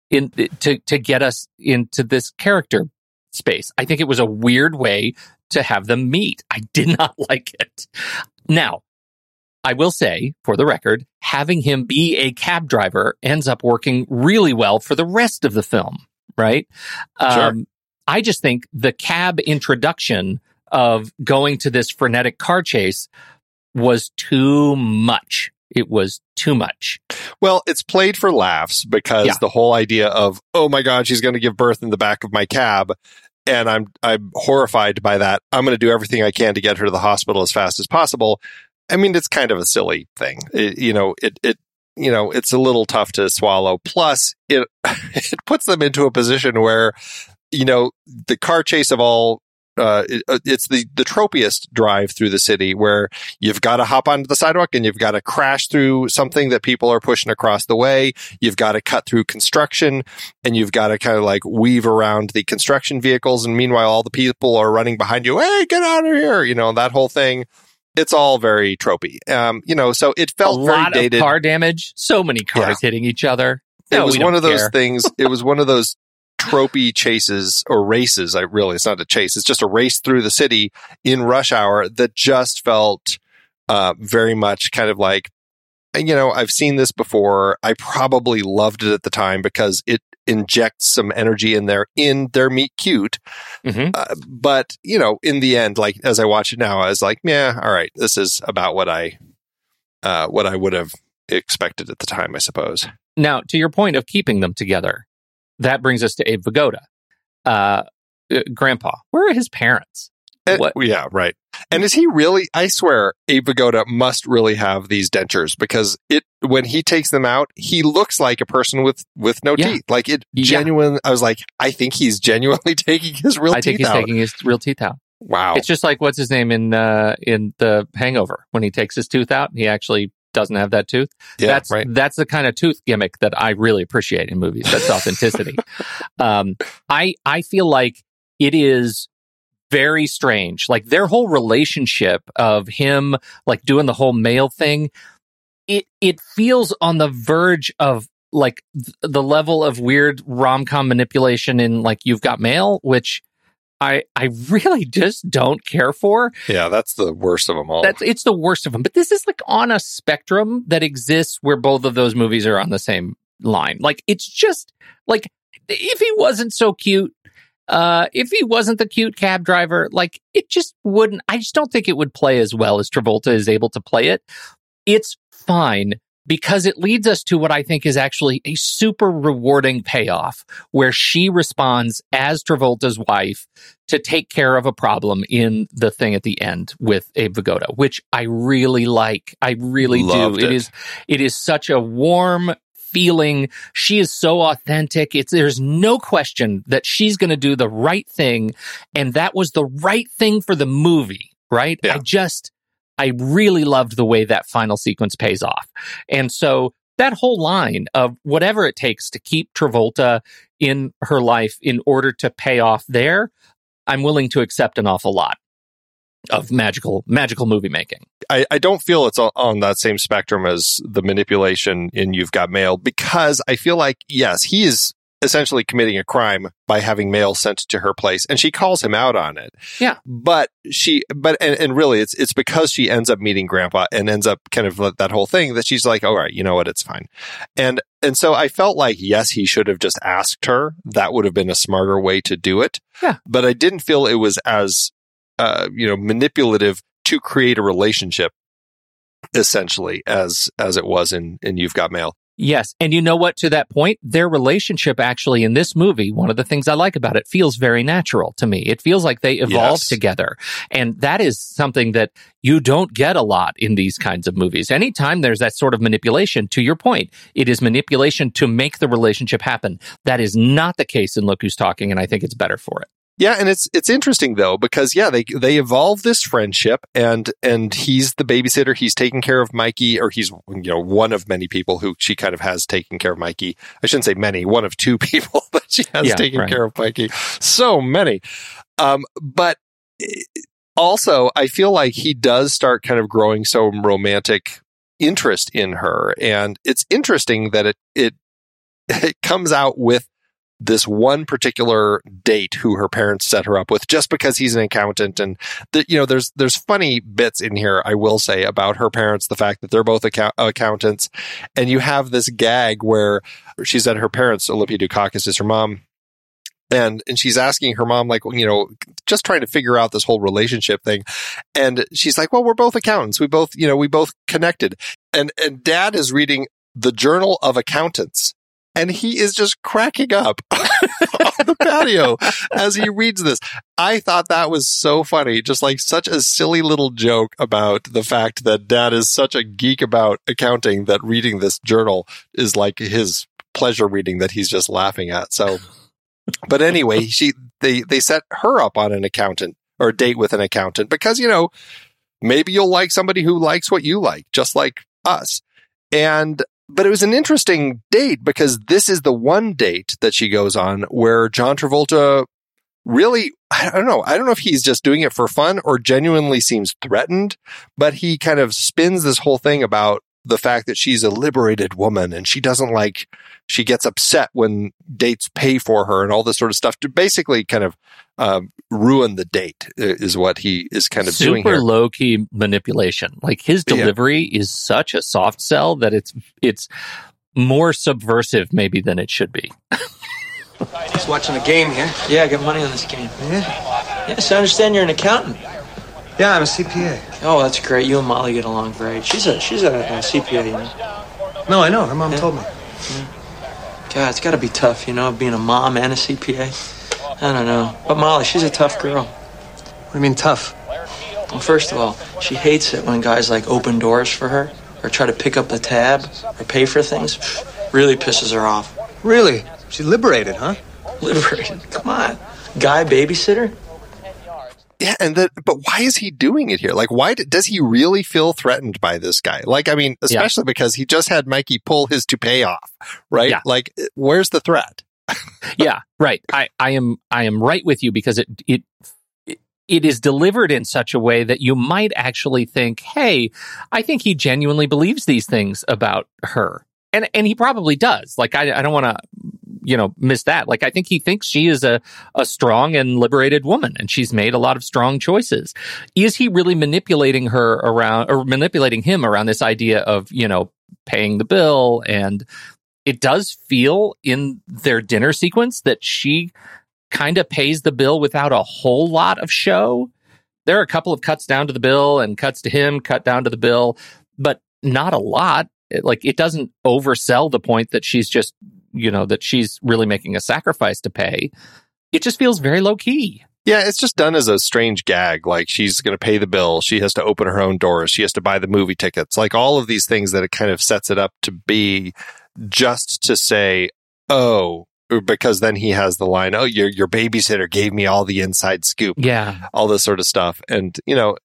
in to to get us into this character space. I think it was a weird way to have them meet. I did not like it. Now, I will say, for the record, having him be a cab driver ends up working really well for the rest of the film, right?
Sure.
Um, I just think the cab introduction of going to this frenetic car chase was too much It was too much.
Well, it's played for laughs because
Yeah.
the whole idea of, oh my God, she's going to give birth in the back of my cab. And I'm, I'm horrified by that. I'm going to do everything I can to get her to the hospital as fast as possible. I mean, it's kind of a silly thing. It, you know, it, it, you know, it's a little tough to swallow. Plus, it, it puts them into a position where, you know, the car chase of all, uh, it, uh, it's the, the tropiest drive through the city where you've got to hop onto the sidewalk and you've got to crash through something that people are pushing across the way. You've got to cut through construction and you've got to kind of like weave around the construction vehicles. And meanwhile, all the people are running behind you. Hey, get out of here. You know, that whole thing. It's all very tropey. Um, you know, so it
A
felt very
lot of car damage. So many cars hitting each other.
it
No,
was one of those
care.
things. It was one of those tropey chases or races. I really, it's not a chase. It's just a race through the city in rush hour that just felt uh, very much kind of like, you know, I've seen this before. I probably loved it at the time because it injects some energy in there in their meet cute.
Mhm.
Uh, but you know, in the end, like as I watch it now, I was like, yeah, all right, this is about what I, uh, what I would have expected at the time, I suppose.
Now, to your point of keeping them together, that brings us to Abe Vigoda. Uh, uh, Grandpa, where are his parents?
And-
What?
Yeah, right. And is he really? I swear, Abe Vigoda must really have these dentures because it when he takes them out, he looks like a person with with no
Yeah.
teeth. Like it
Yeah.
genuine. I was like, I think he's genuinely taking his real
I
teeth
think he's
out.
taking his real teeth out.
wow.
It's just like what's his name in uh, in the Hangover when he takes his tooth out, and he actually doesn't have that tooth.
yeah,
that's
right.
that's the kind of tooth gimmick that I really appreciate in movies. That's authenticity. um, I I feel like it is very strange. Like their whole relationship of him like doing the whole male thing, it it feels on the verge of like th- the level of weird rom com manipulation in like You've Got Mail, which I I really just don't care for.
Yeah, that's the worst of them all.
That's it's the worst of them. But this is like on a spectrum that exists where both of those movies are on the same line. Like it's just like if he wasn't so cute, uh, if he wasn't the cute cab driver, like it just wouldn't. I just don't think it would play as well as Travolta is able to play it. It's fine because it leads us to what I think is actually a super rewarding payoff where she responds as Travolta's wife to take care of a problem in the thing at the end with Abe Vigoda, which I really like. I really
Loved
do.
it.
it is it is such a warm feeling. She is so authentic. It's there's no question that she's going to do the right thing and that was the right thing for the movie, right?
Yeah.
I just I really loved the way that final sequence pays off. And so that whole line of whatever it takes to keep Travolta in her life in order to pay off there, I'm willing to accept an awful lot of magical magical movie making.
I, I don't feel it's on, on that same spectrum as the manipulation in You've Got Mail because I feel like, yes, he is essentially committing a crime by having mail sent to her place and she calls him out on it.
Yeah.
But she, but, and, and really it's, it's because she ends up meeting grandpa and ends up kind of that whole thing that she's like, all right, you know what? It's fine. And, and so I felt like, yes, he should have just asked her. That would have been a smarter way to do it.
Yeah.
But I didn't feel it was as, uh, you know, manipulative to create a relationship essentially as as it was in in You've Got Mail.
Yes. And you know what? To that point, their relationship actually in this movie, one of the things I like about it feels very natural to me. It feels like they evolve
Yes.
together. And that is something that you don't get a lot in these kinds of movies. Anytime there's that sort of manipulation, to your point, it is manipulation to make the relationship happen. That is not the case in Look Who's Talking, and I think it's better for it.
Yeah, and it's it's interesting though because yeah, they they evolve this friendship and and he's the babysitter, he's taking care of Mikey or he's you know one of many people who she kind of has taken care of Mikey. I shouldn't say many, one of two people that she has
Yeah,
taken
right.
care of Mikey. So many. Um but eh, also I feel like he does start kind of growing some romantic interest in her and it's interesting that it it it comes out with this one particular date who her parents set her up with just because he's an accountant. And the, you know there's there's funny bits in here I will say about her parents the fact that they're both account- accountants. And you have this gag where she's at her parents Olympia Dukakis is her mom. And and she's asking her mom like you know just trying to figure out this whole relationship thing. And she's like well we're both accountants. We both you know we both connected. And and dad is reading the Journal of Accountants and he is just cracking up on the patio as he reads this. I thought that was so funny, just like such a silly little joke about the fact that dad is such a geek about accounting that reading this journal is like his pleasure reading that he's just laughing at. So, but anyway, she they they set her up on an accountant or date with an accountant because you know maybe you'll like somebody who likes what you like, just like us. And but it was an interesting date because this is the one date that she goes on where John Travolta really, I don't know. I don't know if he's just doing it for fun or genuinely seems threatened, but he kind of spins this whole thing about the fact that she's a liberated woman and she doesn't like, she gets upset when dates pay for her and all this sort of stuff to basically kind of um, ruin the date is what he is kind of
Super
doing here.
low key manipulation. Like his
Yeah.
delivery is such a soft sell that it's it's more subversive maybe than it should be.
Just watching a game here.
Yeah, I got money on this game.
Yeah?
Yes, I understand you're an accountant.
Yeah, I'm a CPA.
Oh, that's great. You and Molly get along great. She's a she's a, a CPA, you know.
No, I know. Her mom
Yeah.
told me.
God, it's got to be tough, you know, being a mom and a CPA. I don't know, but Molly, she's a tough girl.
What do you mean tough?
Well, first of all, she hates it when guys like open doors for her or try to pick up the tab or pay for things. Really pisses her off.
Really? She's liberated, huh?
Liberated. Come on, guy babysitter.
Yeah, and that, but why is he doing it here? Like, why d- does he really feel threatened by this guy? Like, I mean, especially because he just had Mikey pull his toupee off, right?
Yeah.
Like, eh, where's the threat?
yeah, right. I, I am I am right with you because it it it is delivered in such a way that you might actually think, "Hey, I think he genuinely believes these things about her." And and he probably does. Like I I don't want to you know miss that. Like I think he thinks she is a a strong and liberated woman and she's made a lot of strong choices. Is he really manipulating her around or manipulating him around this idea of, you know, paying the bill and it does feel in their dinner sequence that she kind of pays the bill without a whole lot of show. There are a couple of cuts down to the bill and cuts to him, cut down to the bill, but not a lot. It- like it doesn't oversell the point that she's just, you know, that she's really making a sacrifice to pay. It just feels very low key.
Yeah, it's just done as a strange gag. Like, she's going to pay the bill. She has to open her own doors. She has to buy the movie tickets. Like, all of these things that it kind of sets it up to be just to say, oh, er, because then he has the line, oh, your, your babysitter gave me all the inside scoop.
Yeah.
all this sort of stuff. And, you know,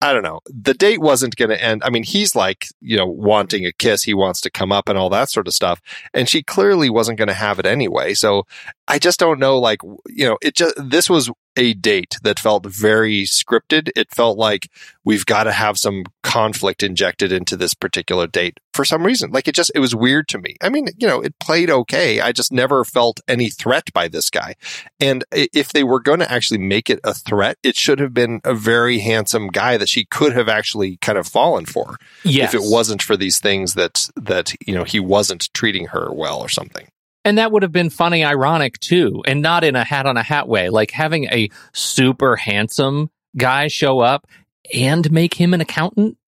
I don't know. The date wasn't going to end. I mean, he's like, you know, wanting a kiss. He wants to come up and all that sort of stuff. And she clearly wasn't going to have it anyway. So I just don't know. Like, you know, it just, this was a date that felt very scripted. It felt like we've got to have some conflict injected into this particular date for some reason. Like it just, it was weird to me. I mean, you know, it played okay. I just never felt any threat by this guy. And if they were going to actually make it a threat, it should have been a very handsome guy that she could have actually kind of fallen for.
Yes.
If it wasn't for these things that, that, you know, he wasn't treating her well or something.
And that would have been funny, ironic too, and not in a hat on a hat way. Like having a super handsome guy show up and make him an accountant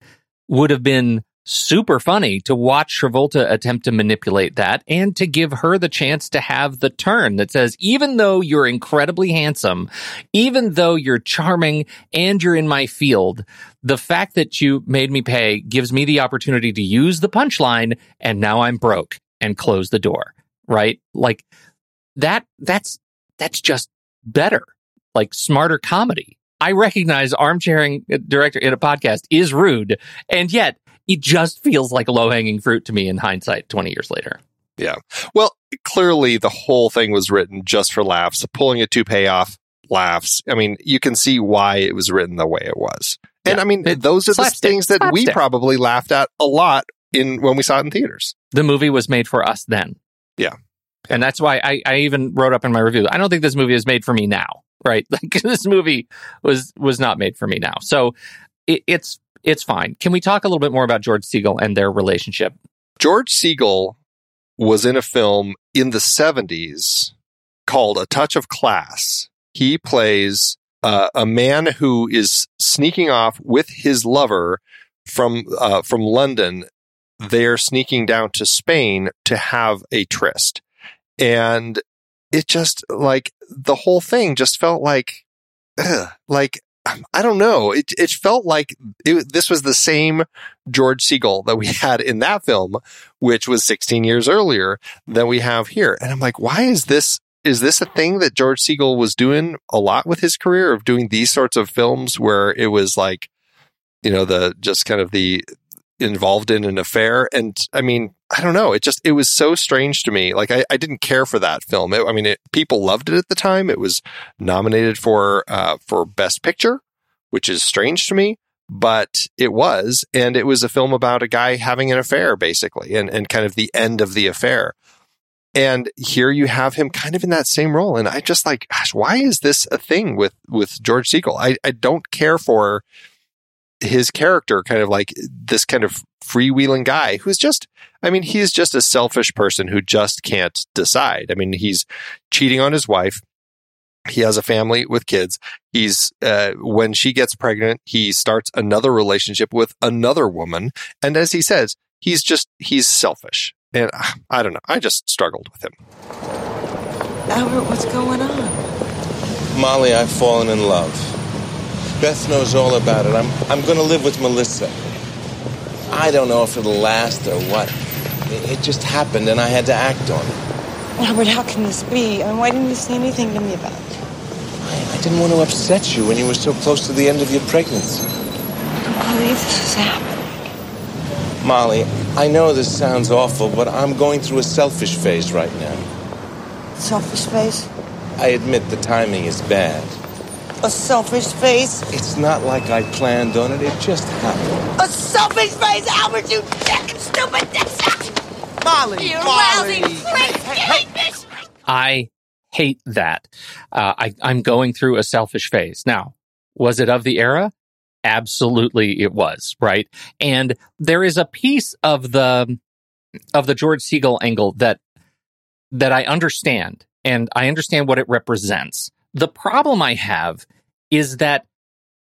would have been super funny to watch Travolta attempt to manipulate that and to give her the chance to have the turn that says, even though you're incredibly handsome, even though you're charming and you're in my field, the fact that you made me pay gives me the opportunity to use the punchline and now I'm broke and close the door right? Like that, that's, that's just better, like smarter comedy. I recognize armchairing director in a podcast is rude, and yet it just feels like low hanging fruit to me in hindsight 20 years later.
Yeah. Well, clearly the whole thing was written just for laughs. Pulling a toupee off, laughs. I mean, you can see why it was written the way it was. And
Yeah.
I mean,
It-
those are the things that we probably laughed at a lot in when we saw it in theaters.
The movie was made for us then.
Yeah.
And that's why I, I even wrote up in my review. I don't think this movie is made for me now, right? Like this movie was was not made for me now. So it, it's it's fine. Can we talk a little bit more about George Segal and their relationship?
George Segal was in a film in the 70s called A Touch of Class. He plays uh, a man who is sneaking off with his lover from uh, from London they're sneaking down to Spain to have a tryst. And it just like the whole thing just felt like, ugh, like, I don't know. It, it felt like it, this was the same George Segal that we had in that film, which was 16 years earlier than we have here. And I'm like, why is this is this a thing that George Segal was doing a lot with his career of doing these sorts of films where it was like, you know, the just kind of the involved in an affair. And I mean, I don't know. It just, it was so strange to me. Like, I, I didn't care for that film. It, I mean, it, people loved it at the time. It was nominated for, uh, for Best Picture, which is strange to me, but it was. And it was a film about a guy having an affair, basically, and, and kind of the end of the affair. And here you have him kind of in that same role. And I just like, gosh, why is this a thing with, with George Segal? I, I don't care for his character, kind of like this kind of freewheeling guy who's just, I mean, he's just a selfish person who just can't decide. I mean, he's cheating on his wife. He has a family with kids. He's, uh, when she gets pregnant, he starts another relationship with another woman. And as he says, he's just, he's selfish. And uh, I don't know. I just struggled with him.
Albert, what's going on?
Molly, I've fallen in love. Beth knows all about it. I'm, I'm going to live with Melissa. I don't know if it'll last or what. It, it just happened and I had to act on it.
Robert, how can this be? I mean, why didn't you say anything to me about it?
I, I didn't want to upset you when you were so close to the end of your pregnancy.
I don't believe this is happening.
Molly, I know this sounds awful, but I'm going through a selfish phase right now.
Selfish phase?
I admit the timing is bad.
A selfish face?
It's not like I planned on it, it just happened.
A selfish face, Albert, you dick, stupid dick!
Molly,
You
Molly.
lousy freak! hate this!
I hate that. Uh, I, I'm going through a selfish phase. Now, was it of the era? Absolutely, it was, right? And there is a piece of the of the George Segal angle that that I understand, and I understand what it represents. The problem I have is that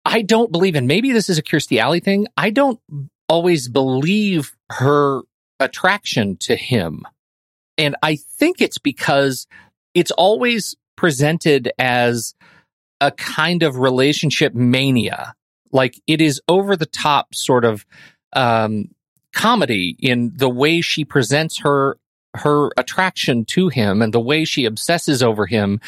I don't believe, and maybe this is a Kirstie Alley thing. I don't always believe her attraction to him, and I think it's because it's always presented as a kind of relationship mania. Like it is over the top sort of um, comedy in the way she presents her her attraction to him and the way she obsesses over him.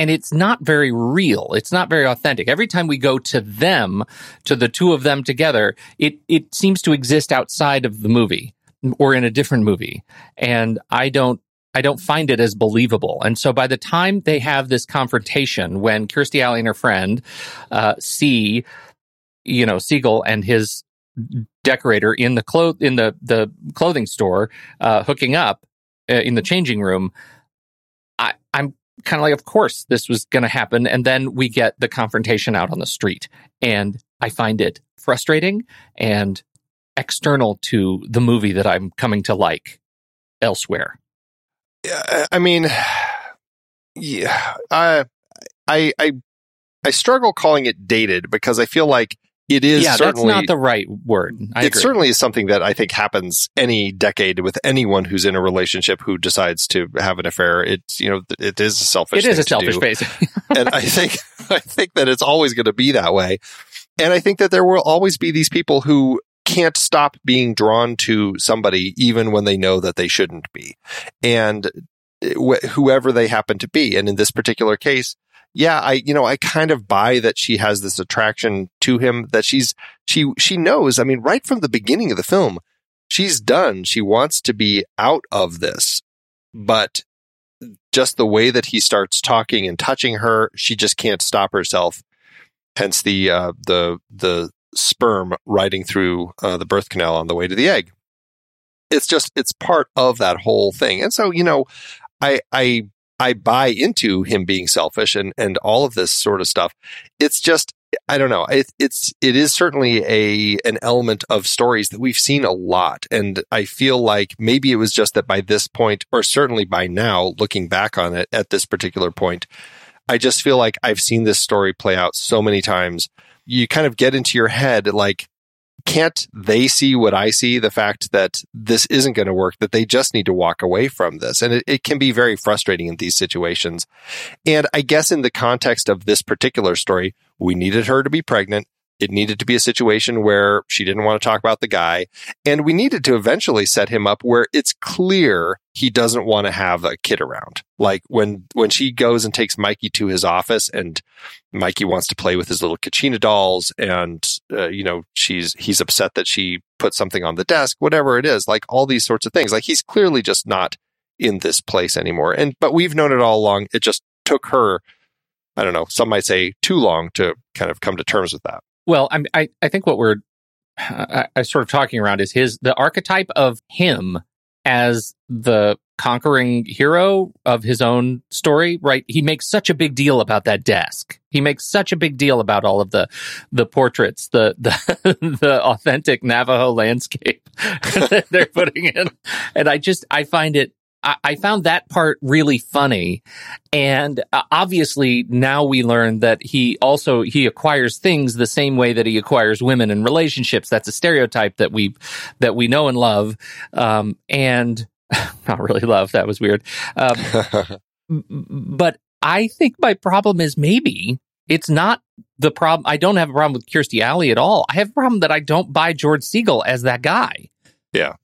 And it's not very real. It's not very authentic. Every time we go to them, to the two of them together, it, it seems to exist outside of the movie or in a different movie. And I don't I don't find it as believable. And so by the time they have this confrontation, when Kirstie Alley and her friend uh, see, you know, Segal and his decorator in the clo- in the the clothing store uh, hooking up uh, in the changing room, kind of like, of course this was going to happen. And then we get the confrontation out on the street, and I find it frustrating and external to the movie that I'm coming to like elsewhere.
Yeah, I mean, yeah, I, I, I, I struggle calling it dated because I feel like it is
yeah, that's not the right word. I
it
agree.
certainly is something that I think happens any decade with anyone who's in a relationship who decides to have an affair. It's you know it is a selfish.
It is a selfish phase.
and I think I think that it's always going to be that way. And I think that there will always be these people who can't stop being drawn to somebody even when they know that they shouldn't be. And eh, wh- whoever they happen to be. And in this particular case, yeah, I, you know, I kind of buy that she has this attraction to him that she's, she, she knows, I mean, right from the beginning of the film, she's done. She wants to be out of this, but just the way that he starts talking and touching her, she just can't stop herself. Hence the, uh, the, the sperm riding through uh, the birth canal on the way to the egg. It's just, it's part of that whole thing. And so, you know, I, I, I buy into him being selfish and, and all of this sort of stuff. It's just, I don't know. It, it's, it is certainly a, an element of stories that we've seen a lot. And I feel like maybe it was just that by this point, or certainly by now, looking back on it at this particular point, I just feel like I've seen this story play out so many times. You kind of get into your head, like, can't they see what I see? The fact that this isn't going to work, that they just need to walk away from this. And it, it can be very frustrating in these situations. And I guess in the context of this particular story, we needed her to be pregnant. It needed to be a situation where she didn't want to talk about the guy. And we needed to eventually set him up where it's clear he doesn't want to have a kid around. Like when, when she goes and takes Mikey to his office and Mikey wants to play with his little Kachina dolls and, uh, you know, she's, he's upset that she put something on the desk, whatever it is, like all these sorts of things. Like he's clearly just not in this place anymore. And, but we've known it all along. It just took her, I don't know, some might say too long to kind of come to terms with that.
Well, I'm, I I think what we're I, I sort of talking around is his the archetype of him as the conquering hero of his own story, right? He makes such a big deal about that desk. He makes such a big deal about all of the the portraits, the the the authentic Navajo landscape they're putting in. And I just I find it I, I found that part really funny. And uh, obviously now we learn that he also, he acquires things the same way that he acquires women in relationships. That's a stereotype that we, that we know and love. Um, and not really love. That was weird. Um, but I think my problem is maybe it's not the problem. I don't have a problem with Kirstie Alley at all. I have a problem that I don't buy George Segal as that guy.
Yeah.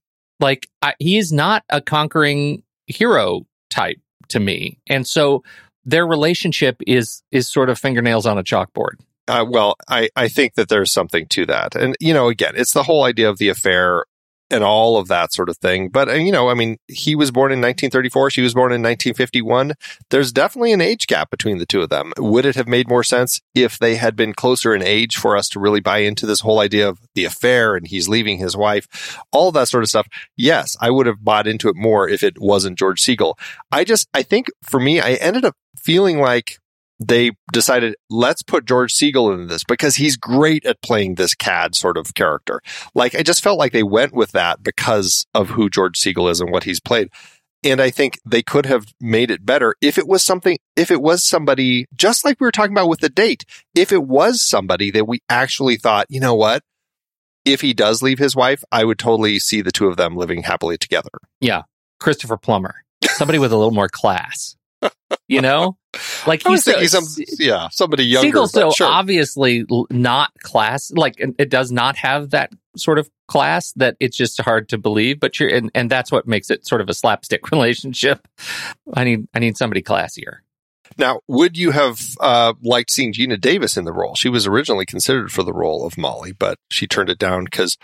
Like I, he is not a conquering hero type to me. And so their relationship is is sort of fingernails on a chalkboard.
Uh, well, I, I think that there's something to that. And, you know, again, it's the whole idea of the affair and all of that sort of thing. But, uh, you know, I mean, he was born in 1934. She was born in 1951. There's definitely an age gap between the two of them. Would it have made more sense if they had been closer in age for us to really buy into this whole idea of the affair and he's leaving his wife, all that sort of stuff? Yes, I would have bought into it more if it wasn't George Segal. I just, I think for me, I ended up feeling like they decided let's put George Segal into this because he's great at playing this cad sort of character. Like I just felt like they went with that because of who George Segal is and what he's played. And I think they could have made it better if it was something, if it was somebody, just like we were talking about with the date, if it was somebody that we actually thought, you know what? If he does leave his wife, I would totally see the two of them living happily together.
Yeah. Christopher Plummer. Somebody with a little more class. You know? Like he's so,
some, yeah, somebody younger.
Segal's so
sure.
obviously not class. Like it does not have that sort of class that it's just hard to believe. But you're and, and that's what makes it sort of a slapstick relationship. I need I need somebody classier.
Now, would you have uh, liked seeing Geena Davis in the role? She was originally considered for the role of Molly, but she turned it down because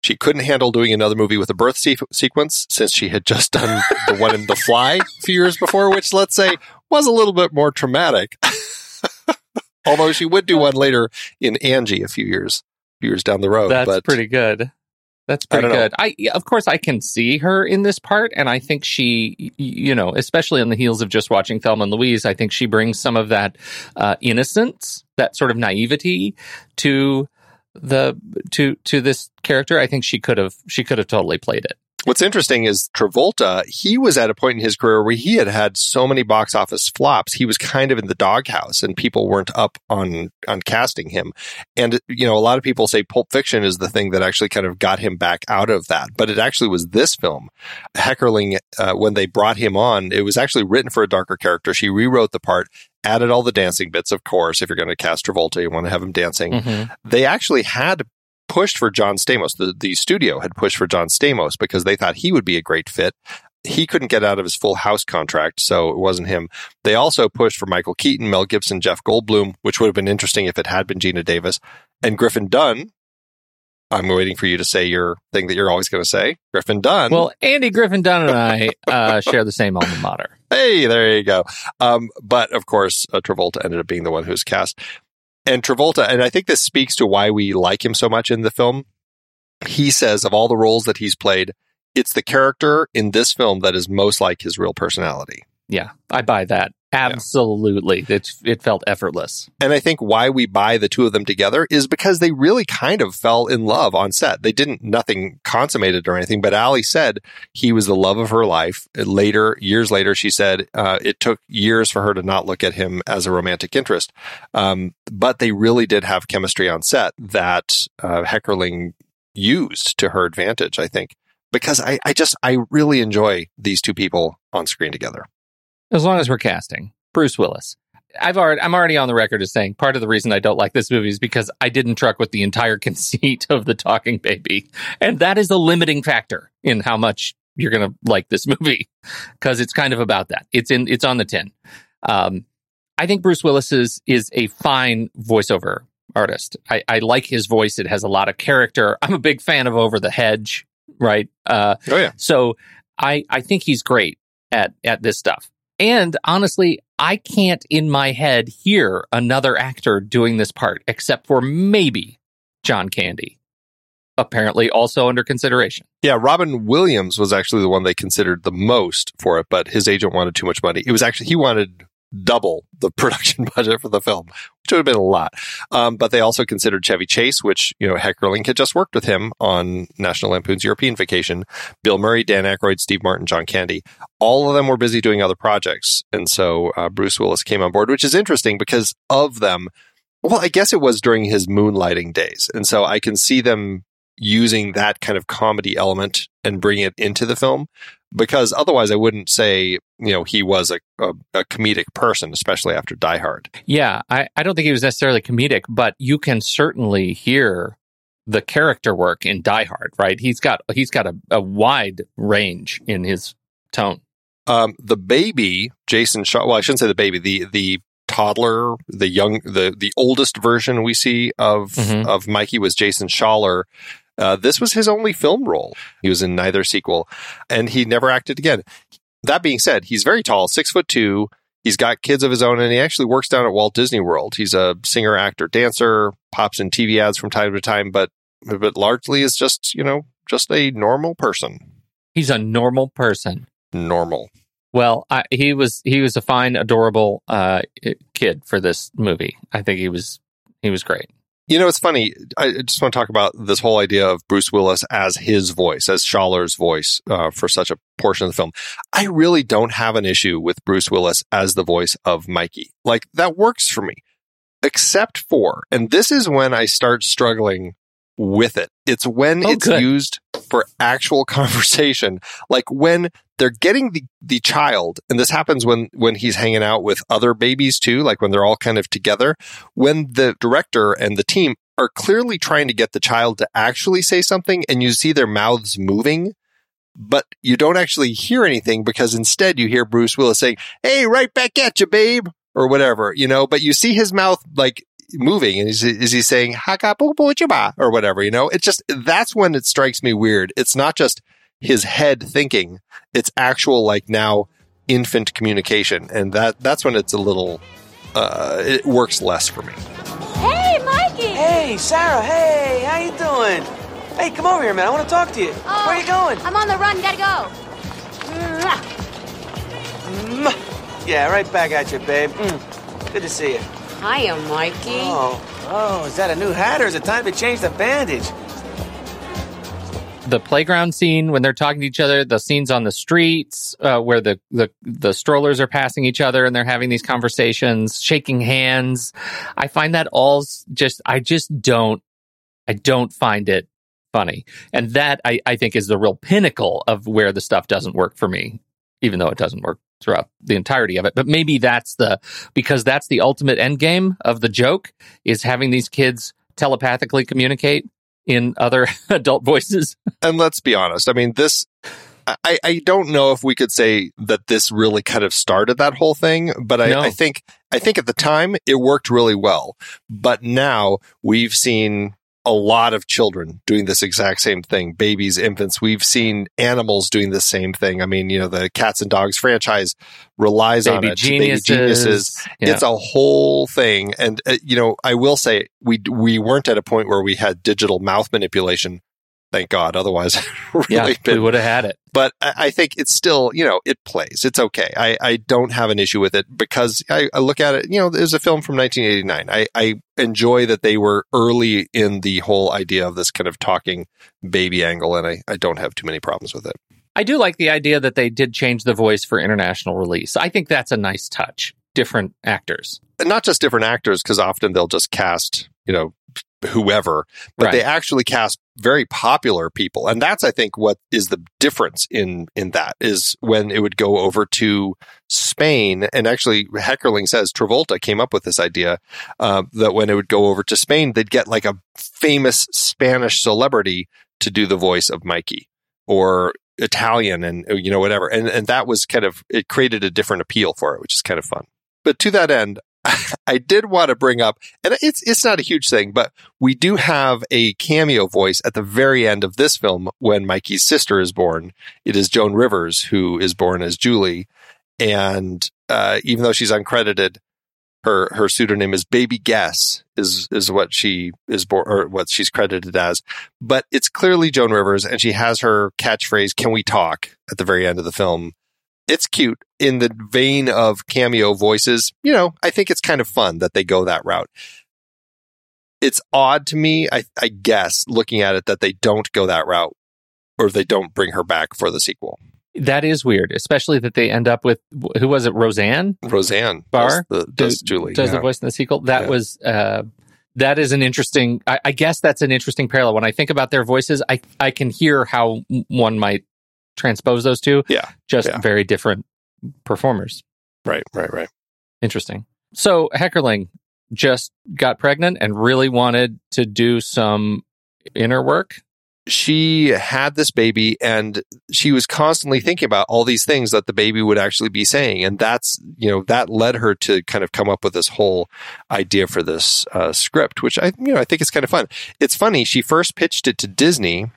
she couldn't handle doing another movie with a birth se- sequence since she had just done the one in The Fly a few years before, which let's say was a little bit more traumatic. Although she would do one later in Angie a few years, few years down the road.
That's
but
pretty good. That's pretty
don't
good. I of course I can see her in this part, and I think she, you know, especially on the heels of just watching Thelma and Louise, I think she brings some of that uh, innocence, that sort of naivety to the to to this character. I think she could have she could have totally played it.
What's interesting is Travolta, he was at a point in his career where he had had so many box office flops. He was kind of in the doghouse and people weren't up on, on casting him. And, you know, a lot of people say Pulp Fiction is the thing that actually kind of got him back out of that. But it actually was this film. Heckerling, uh, when they brought him on, it was actually written for a darker character. She rewrote the part, added all the dancing bits, of course. If you're going to cast Travolta, you want to have him dancing.
Mhm.
They actually had pushed for John Stamos. The, the studio had pushed for John Stamos because they thought he would be a great fit. He couldn't get out of his full house contract, so it wasn't him. They also pushed for Michael Keaton, Mel Gibson, Jeff Goldblum, which would have been interesting if it had been Geena Davis, and Griffin Dunne. I'm waiting for you to say your thing that you're always going to say. Griffin Dunne.
Well, Andy Griffin Dunne and I uh, share the same alma mater.
Hey, there you go. Um, but of course, uh, Travolta ended up being the one who's cast. And Travolta, and I think this speaks to why we like him so much in the film. He says of all the roles that he's played, it's the character in this film that is most like his real personality.
Yeah, I buy that Absolutely. Yeah. It, it felt effortless.
And I think why we buy the two of them together is because they really kind of fell in love on set. They didn't, nothing consummated or anything, but Alley said he was the love of her life. Later, years later, she said uh, it took years for her to not look at him as a romantic interest. Um, but they really did have chemistry on set that uh, Heckerling used to her advantage, I think. Because I, I just, I really enjoy these two people on screen together.
As long as we're casting Bruce Willis. I've already, I'm already on the record as saying part of the reason I don't like this movie is because I didn't truck with the entire conceit of the talking baby. And that is a limiting factor in how much you're going to like this movie because it's kind of about that. It's in, it's on the tin. Um, I think Bruce Willis is, is a fine voiceover artist. I, I like his voice. It has a lot of character. I'm a big fan of Over the Hedge, right?
Uh, oh yeah.
So I, I think he's great at, at this stuff. And honestly, I can't in my head hear another actor doing this part except for maybe John Candy. Apparently also under consideration.
Yeah, Robin Williams was actually the one they considered the most for it, but his agent wanted too much money. It was actually, he wanted double the production budget for the film, which would have been a lot. Um, but they also considered Chevy Chase, which, you know, Heckerling had just worked with him on National Lampoon's European Vacation, Bill Murray, Dan Aykroyd, Steve Martin, John Candy. All of them were busy doing other projects. And so uh, Bruce Willis came on board, which is interesting because of them. Well, I guess it was during his moonlighting days. And so I can see them using that kind of comedy element and bring it into the film because otherwise I wouldn't say, you know, he was a, a, a, comedic person, especially after Die Hard.
Yeah, I, I don't think he was necessarily comedic, but you can certainly hear the character work in Die Hard, right? He's got he's got a, a wide range in his tone.
Um, the baby, Jason Shaw. Well, I shouldn't say the baby. The the toddler, the young, the the oldest version we see of mm-hmm. of Mikey was Jason Schaller, uh, this was his only film role. He was in neither sequel, and he never acted again. That being said, he's very tall, six foot two. He's got kids of his own, and he actually works down at Walt Disney World. He's a singer, actor, dancer, pops in TV ads from time to time, but but largely is just you know just a normal person.
He's a normal person.
Normal.
Well, I, he was he was a fine, adorable uh, kid for this movie. I think he was he was great.
You know, it's funny. I just want to talk about this whole idea of Bruce Willis as his voice, as Schaller's voice uh, for such a portion of the film. I really don't have an issue with Bruce Willis as the voice of Mikey. Like, that works for me, except for, and this is when I start struggling with it. It's when oh, it's good. used for actual conversation, like when they're getting the, the child, and this happens when, when he's hanging out with other babies too, like when they're all kind of together, when the director and the team are clearly trying to get the child to actually say something and you see their mouths moving, but you don't actually hear anything because instead you hear Bruce Willis saying, Hey, right back at you, babe, or whatever, you know, but you see his mouth like moving and is, is he saying haka or whatever you know? It's just that's when it strikes me weird. It's not just his head thinking it's actual like now infant communication and that that's when it's a little uh, it works less for me.
Hey mikey!
Hey sarah hey how you doing? Hey come over here man i want to talk to you.
Oh,
where are you going?
I'm on the run gotta go.
Yeah right back at you babe. Mm. good to see you
Hiya, Mikey.
Oh, oh, is that a new hat or is it time to change the bandage?
The playground scene when they're talking to each other, the scenes on the streets uh, where the, the the strollers are passing each other and they're having these conversations, shaking hands. I find that all just I just don't I don't find it funny. And that I, I think is the real pinnacle of where the stuff doesn't work for me, even though it doesn't work throughout the entirety of it. But maybe that's the because that's the ultimate end game of the joke is having these kids telepathically communicate in other adult voices.
And let's be honest. I mean, this I, I don't know if we could say that this really kind of started that whole thing, but I, no. I think I think at the time it worked really well. But now we've seen a lot of children doing this exact same thing. Babies infants. We've seen animals doing the same thing. I mean you know the cats and dogs franchise relies
baby
on it
geniuses.
baby geniuses. Yeah. it's a whole thing. And uh, you know i will say we we weren't at a point where we had digital mouth manipulation Thank God. Otherwise, really
yeah,
been,
we would have had it.
But I, I, think it's still, you know, it plays. It's okay. I, I don't have an issue with it because I, I look at it, you know, there's a film from 1989. I, I enjoy that they were early in the whole idea of this kind of talking baby angle, and I, I don't have too many problems with it.
I do like the idea that they did change the voice for international release. I think that's a nice touch. Different actors.
And not just different actors, because often they'll just cast, you know, whoever, but right. they actually cast very popular people. And that's, I think, what is the difference in, in that is when it would go over to Spain. And actually, Heckerling says Travolta came up with this idea uh, that when it would go over to Spain, they'd get like a famous Spanish celebrity to do the voice of Mikey or Italian and you know whatever. And and that was kind of it created a different appeal for it, which is kind of fun. But to that end, I did want to bring up, and it's it's not a huge thing, but we do have a cameo voice at the very end of this film when Mikey's sister is born. It is Joan Rivers who is born as Julie, and uh, even though she's uncredited, her her pseudonym is Baby Guess is is what she is born or what she's credited as. But it's clearly Joan Rivers, and she has her catchphrase "Can we talk?" at the very end of the film. It's cute in the vein of cameo voices. You know, I think it's kind of fun that they go that route. It's odd to me, I, I guess, looking at it, that they don't go that route or they don't bring her back for the sequel.
That is weird, especially that they end up with who was it? Roseanne.
Roseanne
Barr
does, the, does Julie
does yeah. the voice in the sequel. That yeah. was uh, that is an interesting. I, I, guess that's an interesting parallel. When I think about their voices, I I can hear how one might transpose those two.
Yeah,
just
yeah.
very different performers.
Right, right, right.
Interesting. So Heckerling just got pregnant and really wanted to do some inner work
she had this baby and she was constantly thinking about all these things that the baby would actually be saying. And that's, you know, that led her to kind of come up with this whole idea for this uh, script, which I, you know, I think is kind of fun. It's funny. She first pitched it to Disney.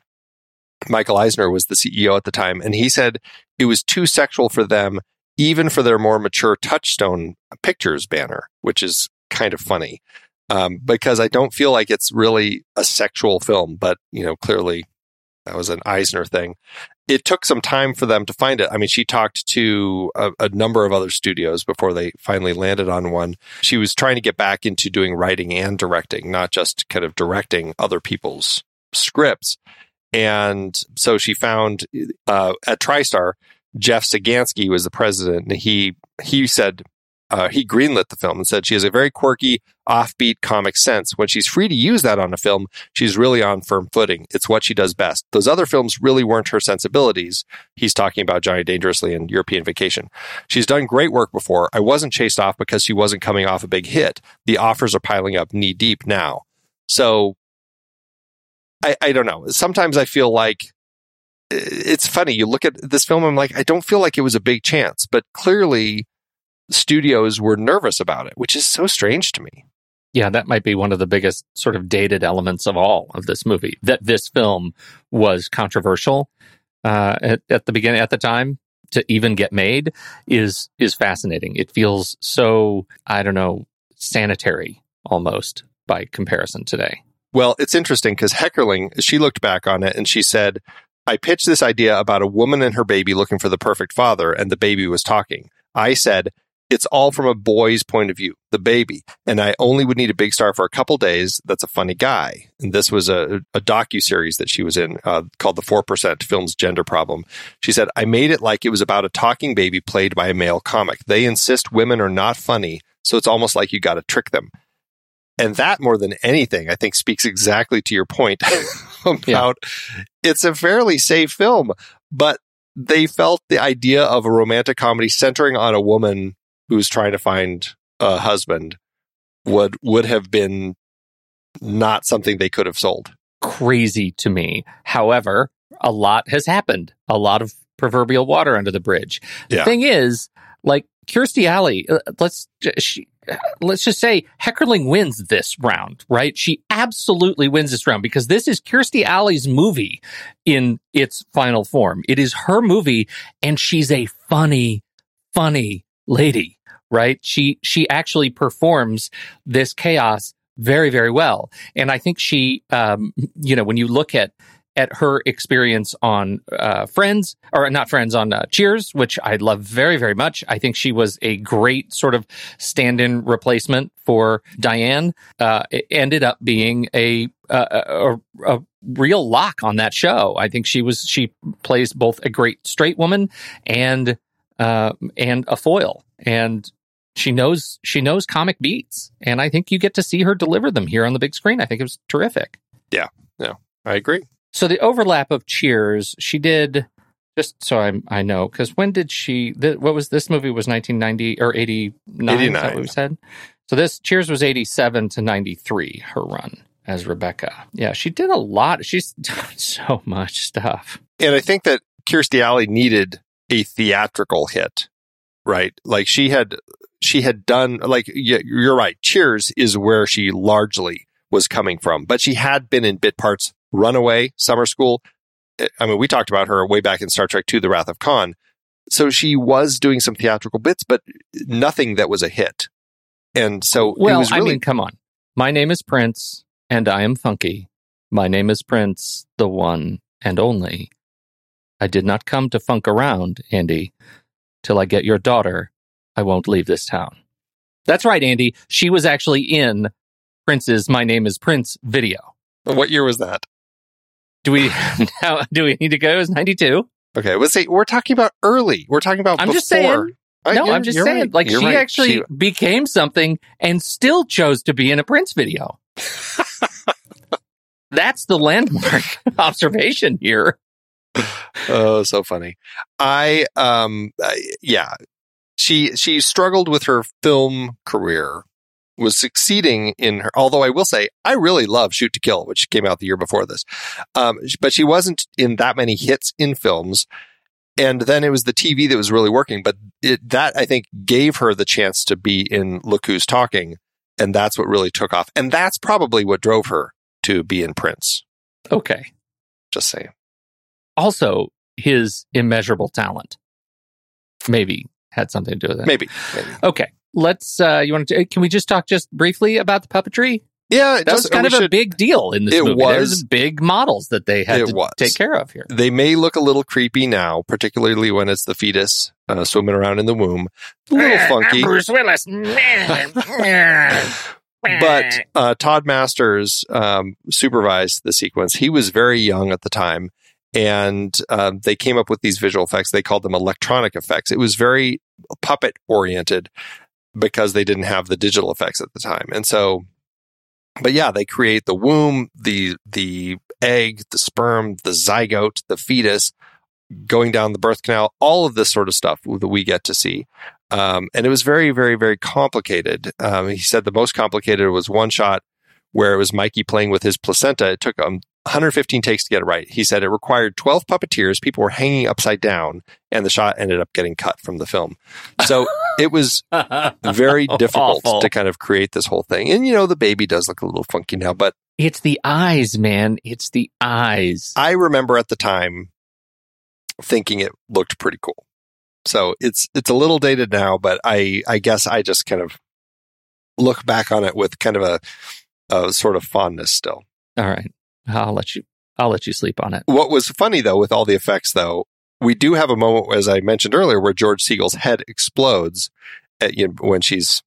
Michael Eisner was the CEO at the time, and he said it was too sexual for them, even for their more mature Touchstone Pictures banner, which is kind of funny um, because I don't feel like it's really a sexual film, but you know, clearly that was an Eisner thing. It took some time for them to find it. I mean, she talked to a, a, number of other studios before they finally landed on one. She was trying to get back into doing writing and directing, not just kind of directing other people's scripts. And so she found uh, at TriStar, Jeff Sagansky was the president, and he he said uh, he greenlit the film and said she has a very quirky, offbeat comic sense. When she's free to use that on a film, she's really on firm footing. It's what she does best. Those other films really weren't her sensibilities. He's talking about Johnny Dangerously and European Vacation. She's done great work before. I wasn't chased off because she wasn't coming off a big hit. The offers are piling up knee deep now. So I, I don't know. Sometimes I feel like it's funny. You look at this film, I'm like, I don't feel like it was a big chance, but clearly studios were nervous about it, which is so strange to me.
Yeah, that might be one of the biggest sort of dated elements of all of this movie. That this film was controversial uh, at, at the beginning, at the time, to even get made is is fascinating. It feels so I don't know sanitary almost by comparison today.
Well, it's interesting because Heckerling she looked back on it and she said, "I pitched this idea about a woman and her baby looking for the perfect father, and the baby was talking. I said." it's all from a boy's point of view, the baby. And I only would need a big star for a couple days. That's a funny guy. And this was a, a docu series that she was in uh, called "The Four Percent Film's Gender Problem." She said, "I made it like it was about a talking baby played by a male comic. They insist women are not funny, so it's almost like you got to trick them." And that, more than anything, I think speaks exactly to your point about yeah. it's a fairly safe film, but they felt the idea of a romantic comedy centering on a woman who's trying to find a husband would would have been not something they could have sold.
Crazy to me. However, a lot has happened. A lot of proverbial water under the bridge. The yeah. thing is, like Kirstie Alley, uh, let's she, let's just say Heckerling wins this round, right? She absolutely wins this round because this is Kirstie Alley's movie in its final form. It is her movie, and she's a funny, funny lady right? She she actually performs this chaos very very well, and I think she, um, you know, when you look at at her experience on uh, Friends, or not Friends, on uh, Cheers, which I love very, very much. I think she was a great sort of stand in replacement for Diane. Uh, it ended up being a, a, a, a real lock on that show. I think she was, she plays both a great straight woman and, uh, and a foil. And she knows she knows comic beats and i think you get to see her deliver them here on the big screen i think it was terrific
yeah yeah i agree
so the overlap of cheers she did just so i i know because when did she th- what was this movie was 1990 or 89
89
that we said so this cheers was 87 to 93 her run as rebecca yeah she did a lot she's done so much stuff
and i think that kirstie alley needed a theatrical hit right like she had she had done like you're right. Cheers is where she largely was coming from, but she had been in bit parts. Runaway, Summer School. Eh, I mean, we talked about her way back in Star Trek II: The Wrath of Khan. So she was doing some theatrical bits, but nothing that was a hit. And so
well,
it was really.
I mean, come on. My name is Prince, and I am funky. My name is Prince, the one and only. I did not come to funk around, Andy, till I get your daughter I won't leave this town. That's right, Andy. She was actually in Prince's My Name is Prince video.
What year was that?
Do we now do we need to go? Is 92.
Okay, let's say we're talking about early. We're talking about
I'm
before.
just saying.
Uh,
no, I'm just saying.
right.
Like
You're
she
right.
actually
She-
became something and still chose to be in a Prince video. That's the landmark observation here.
oh, so funny. I um I, yeah. She she struggled with her film career. Was succeeding in her, although I will say I really love Shoot to Kill, which came out the year before this. Um, but she wasn't in that many hits in films. And then it was the TV that was really working. But it, that I think gave her the chance to be in Look Who's Talking. And that's what really took off. And that's probably what drove her to be in Prince.
Okay.
Just saying.
Also, his immeasurable talent maybe had something to do with it.
Maybe. maybe.
Okay. Let's uh you want to can we just talk just briefly about the puppetry?
Yeah,
That was kind
we
of a big deal in this
It
movie.
was.
There's big models that they had to
was.
take care of here.
They may look a little creepy now, particularly when it's the fetus uh, swimming around in the womb. A little funky.
Bruce Willis.
But uh, Todd Masters um, supervised the sequence. He was very young at the time, and uh, they came up with these visual effects. They called them electronic effects. It was very puppet oriented because they didn't have the digital effects at the time, and so. But yeah, they create the womb, the the egg, the sperm, the zygote, the fetus, going down the birth canal, all of this sort of stuff that we get to see. Um, and it was very, very, very complicated. Um, he said the most complicated was one shot where it was Mikey playing with his placenta. It took him 115 takes to get it right. He said it required 12 puppeteers. People were hanging upside down, and the shot ended up getting cut from the film. So it was very difficult
Awful.
to kind of create this whole thing. And, you know, the baby does look a little funky now, but
It's the eyes, man. It's the eyes.
I remember at the time thinking it looked pretty cool. So it's it's a little dated now, but I I guess I just kind of look back on it with kind of a, a sort of fondness still.
All right. I'll let you I'll let you sleep on it.
What was funny though with all the effects though, we do have a moment as I mentioned earlier where George Segal's head explodes at, you know, when she's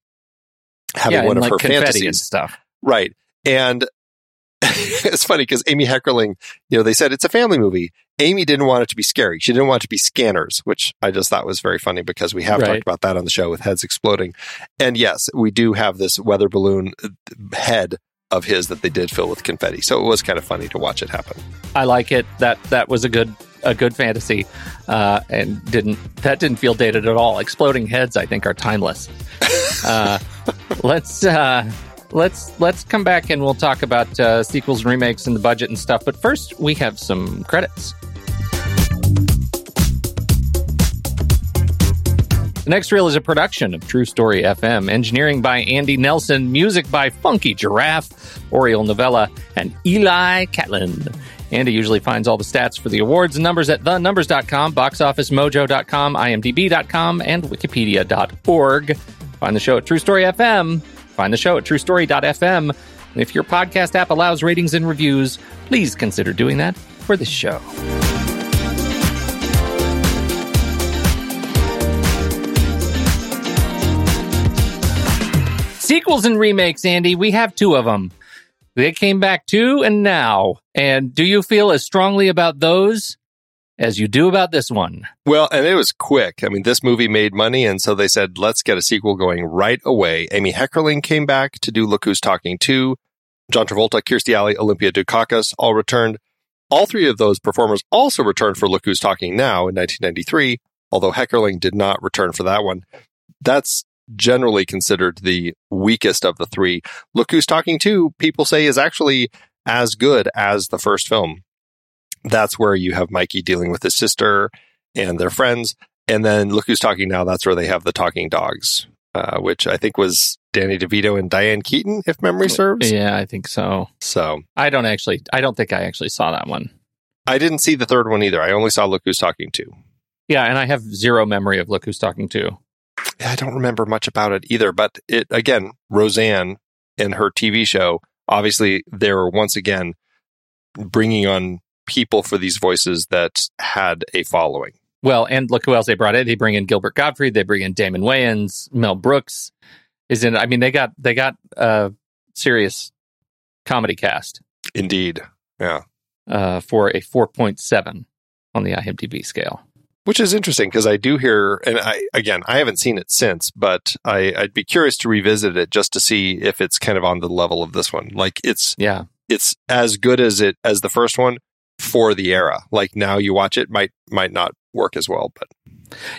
having
yeah,
one of
like
her fantasies.
and stuff.
Right. And it's funny because Amy Heckerling, you know, they said it's a family movie. Amy didn't want it to be scary. She didn't want it to be scanners, which I just thought was very funny because we have
Right.
talked about that on the show with heads exploding. And yes, we do have this weather balloon uh, head of his that they did fill with confetti. So it was kind of funny to watch it happen.
I like it. That that was a good a good fantasy, uh, and didn't that didn't feel dated at all. Exploding heads, I think, are timeless. Uh, let's uh, let's let's come back and we'll talk about uh, sequels and remakes and the budget and stuff. But first, we have some credits. The next reel is a production of True Story FM, engineering by Andy Nelson, music by Funky Giraffe, Oriole Novella, and Eli Catlin. Andy usually finds all the stats for the awards and numbers at thenumbers.com, boxofficemojo.com, imdb.com, and wikipedia.org. Find the show at True Story FM. Find the show at truestory.fm. And if your podcast app allows ratings and reviews, please consider doing that. for the show. Sequels and remakes, Andy, we have two of them. They came back too and now. And do you feel as strongly about those as you do about this one?
Well, and it was quick. I mean, this movie made money, and so they said, let's get a sequel going right away. Amy Heckerling came back to do Look Who's Talking 2. John Travolta, Kirstie Alley, Olympia Dukakis all returned. All three of those performers also returned for Look Who's Talking Now in 1993, although Heckerling did not return for that one. That's generally considered the weakest of the three. Look Who's Talking 2, people say, is actually as good as the first film. That's where you have Mikey dealing with his sister and their friends. And then Look Who's Talking Now, that's where they have the talking dogs, uh, which I think was Danny DeVito and Diane Keaton, if memory serves.
Yeah, I think so.
So
I don't actually, I don't think I actually saw that one.
I didn't see the third one either. I only saw Look Who's Talking 2.
Yeah, and I have zero memory of Look Who's Talking 2.
I don't remember much about it either, but it again, Roseanne and her TV show, obviously they were once again bringing on people for these voices that had a following.
Well, and look who else they brought in. They bring in Gilbert Gottfried. They bring in Damon Wayans. Mel Brooks is in. I mean, they got they got a serious comedy cast.
Indeed, yeah.
Uh, for a four point seven on the IMDb scale
which is interesting because I do hear, and I again I haven't seen it since, but I, I'd be curious to revisit it just to see if it's kind of on the level of this one. Like it's
yeah,
it's as good as it as the first one for the era. Like now you watch it might might not work as well, but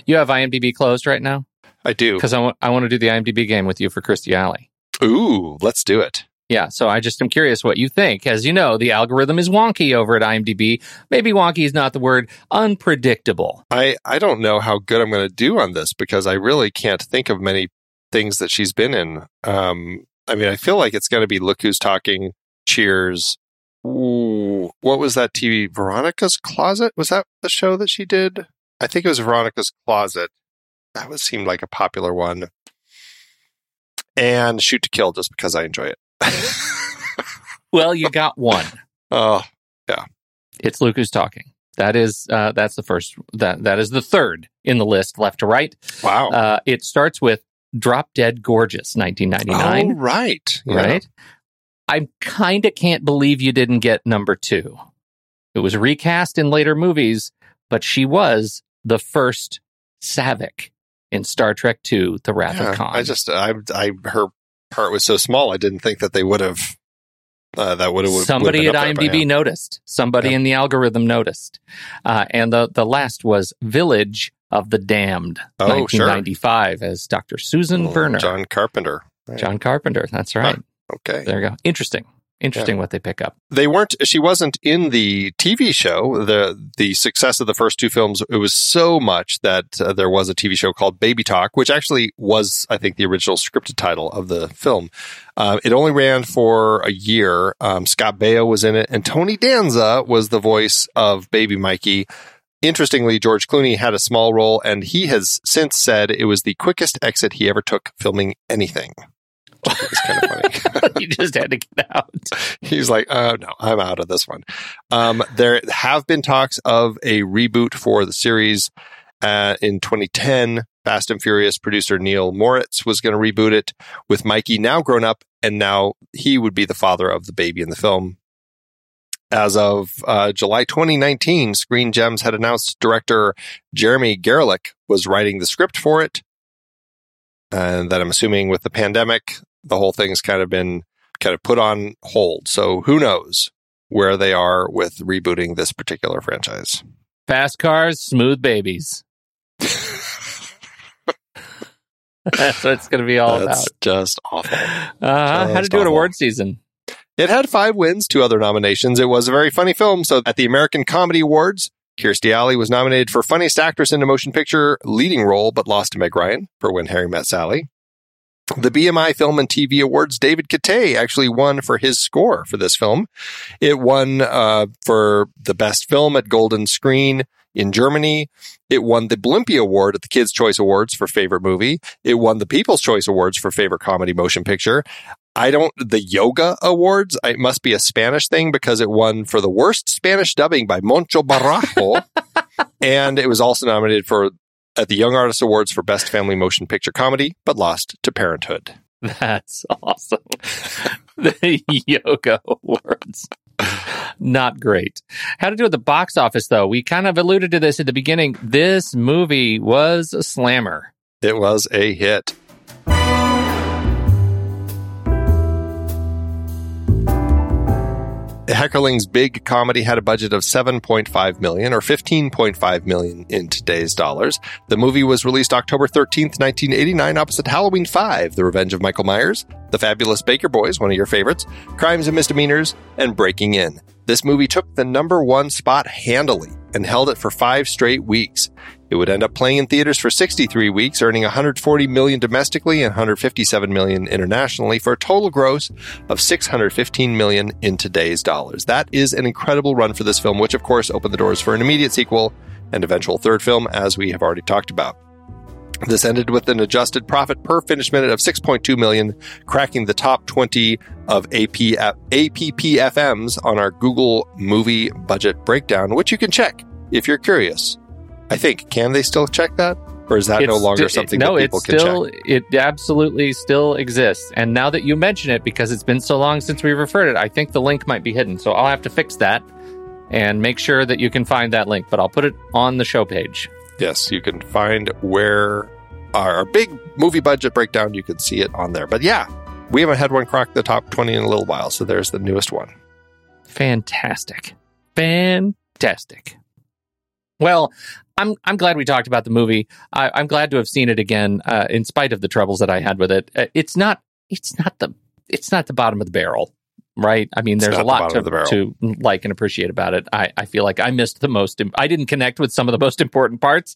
you have IMDb closed right now.
I do
because I want I want to do the IMDb game with you for Kirstie Alley.
Ooh, let's do it.
Yeah, so I just am curious what you think. As you know, the algorithm is wonky over at IMDb. Maybe wonky is not the word, unpredictable.
I, I don't know how good I'm going to do on this because I really can't think of many things that she's been in. Um, I mean, I feel like it's going to be Look Who's Talking, Cheers. Ooh, what was that TV? Veronica's Closet? Was that the show that she did? I think it was Veronica's Closet. That would seem like a popular one. And Shoot to Kill just because I enjoy it
well, you got one.
Oh, yeah.
It's Luke who's talking. That is uh, that's the first that that is the third in the list, left to right.
Wow.
Uh, it starts with Drop Dead Gorgeous, 1999.
Oh, right.
Yeah. Right. I kind of can't believe you didn't get number two. It was recast in later movies, but she was the first Saavik in Star Trek II: The Wrath yeah, of Khan.
I just I I her part was so small, I didn't think that they would have. Uh, that would have
somebody at IMDb noticed. Somebody yeah. in the algorithm noticed, uh, and the the last was Village of the Damned,
oh,
1995, sure. as Dr. Susan
oh,
Verner,
John Carpenter,
right. John Carpenter. That's right.
Huh. Okay,
there you go. Interesting. Interesting yeah. what they pick up.
They weren't. She wasn't in the TV show. the The success of the first two films it was so much that uh, there was a TV show called Baby Talk, which actually was, I think, the original scripted title of the film. Uh, it only ran for a year. Um, Scott Baio was in it, and Tony Danza was the voice of Baby Mikey. Interestingly, George Clooney had a small role, and he has since said it was the quickest exit he ever took filming anything. It's kind of funny.
you just had to get out.
He's like, oh no, I'm out of this one. Um, there have been talks of a reboot for the series. Uh, in 2010, Fast and Furious producer Neal Moritz was going to reboot it with Mikey now grown up, and now he would be the father of the baby in the film. As of uh, July 2019, Screen Gems had announced director Jeremy Garelick was writing the script for it. And that I'm assuming with the pandemic, the whole thing's kind of been kind of put on hold. So who knows where they are with rebooting this particular franchise?
Fast cars, smooth babies. That's what it's going to be all
That's
about.
Just awful.
Uh, how to do an award season?
It had five wins, two other nominations. It was a very funny film. So at the American Comedy Awards, Kirstie Alley was nominated for Funniest Actress in a Motion Picture Leading Role, but lost to Meg Ryan for When Harry Met Sally. The BMI Film and TV Awards, David Kitay actually won for his score for this film. It won uh, for the best film at Golden Screen in Germany. It won the Blimpie Award at the Kids' Choice Awards for favorite movie. It won the People's Choice Awards for favorite comedy motion picture. I don't, the Yoga Awards, it must be a Spanish thing because it won for the worst Spanish dubbing by Moncho Barajo. and it was also nominated for at the Young Artist Awards for Best Family Motion Picture Comedy, but lost to Parenthood.
That's awesome. the Yoga Awards. Not great. How to do at the box office, though? We kind of alluded to this at the beginning. This movie was a slammer.
It was a hit. Heckerling's big comedy had a budget of 7.5 million or 15.5 million in today's dollars. The movie was released October 13th, 1989 opposite Halloween 5, The Revenge of Michael Myers, The Fabulous Baker Boys, one of your favorites, Crimes and Misdemeanors, and Breaking In. This movie took the number one spot handily and held it for five straight weeks. It would end up playing in theaters for 63 weeks, earning 140 million domestically and 157 million internationally for a total gross of 615 million in today's dollars. That is an incredible run for this film, which of course opened the doors for an immediate sequel and eventual third film, as we have already talked about. This ended with an adjusted profit per finished minute of 6.2 million, cracking the top 20 of AP, APPFMs on our Google movie budget breakdown, which you can check if you're curious. I think. Can they still check that? Or is that
It's
no longer
sti-
something
no,
that people can
still,
check?
It absolutely still exists. And now that you mention it, because it's been so long since we referred it, I think the link might be hidden. So I'll have to fix that and make sure that you can find that link. But I'll put it on the show page.
Yes, you can find where our big movie budget breakdown, you can see it on there. But yeah, we haven't had one crack the top 20 in a little while. So there's the newest one.
Fantastic. Fantastic. Well, I'm I'm glad we talked about the movie. I, I'm glad to have seen it again, uh, in spite of the troubles that I had with it. Uh, It's not it's not the it's not the bottom of the barrel, right? I mean, there's a lot
bottom
to,
the
to like and appreciate about it. I, I feel like I missed the most. I didn't connect with some of the most important parts,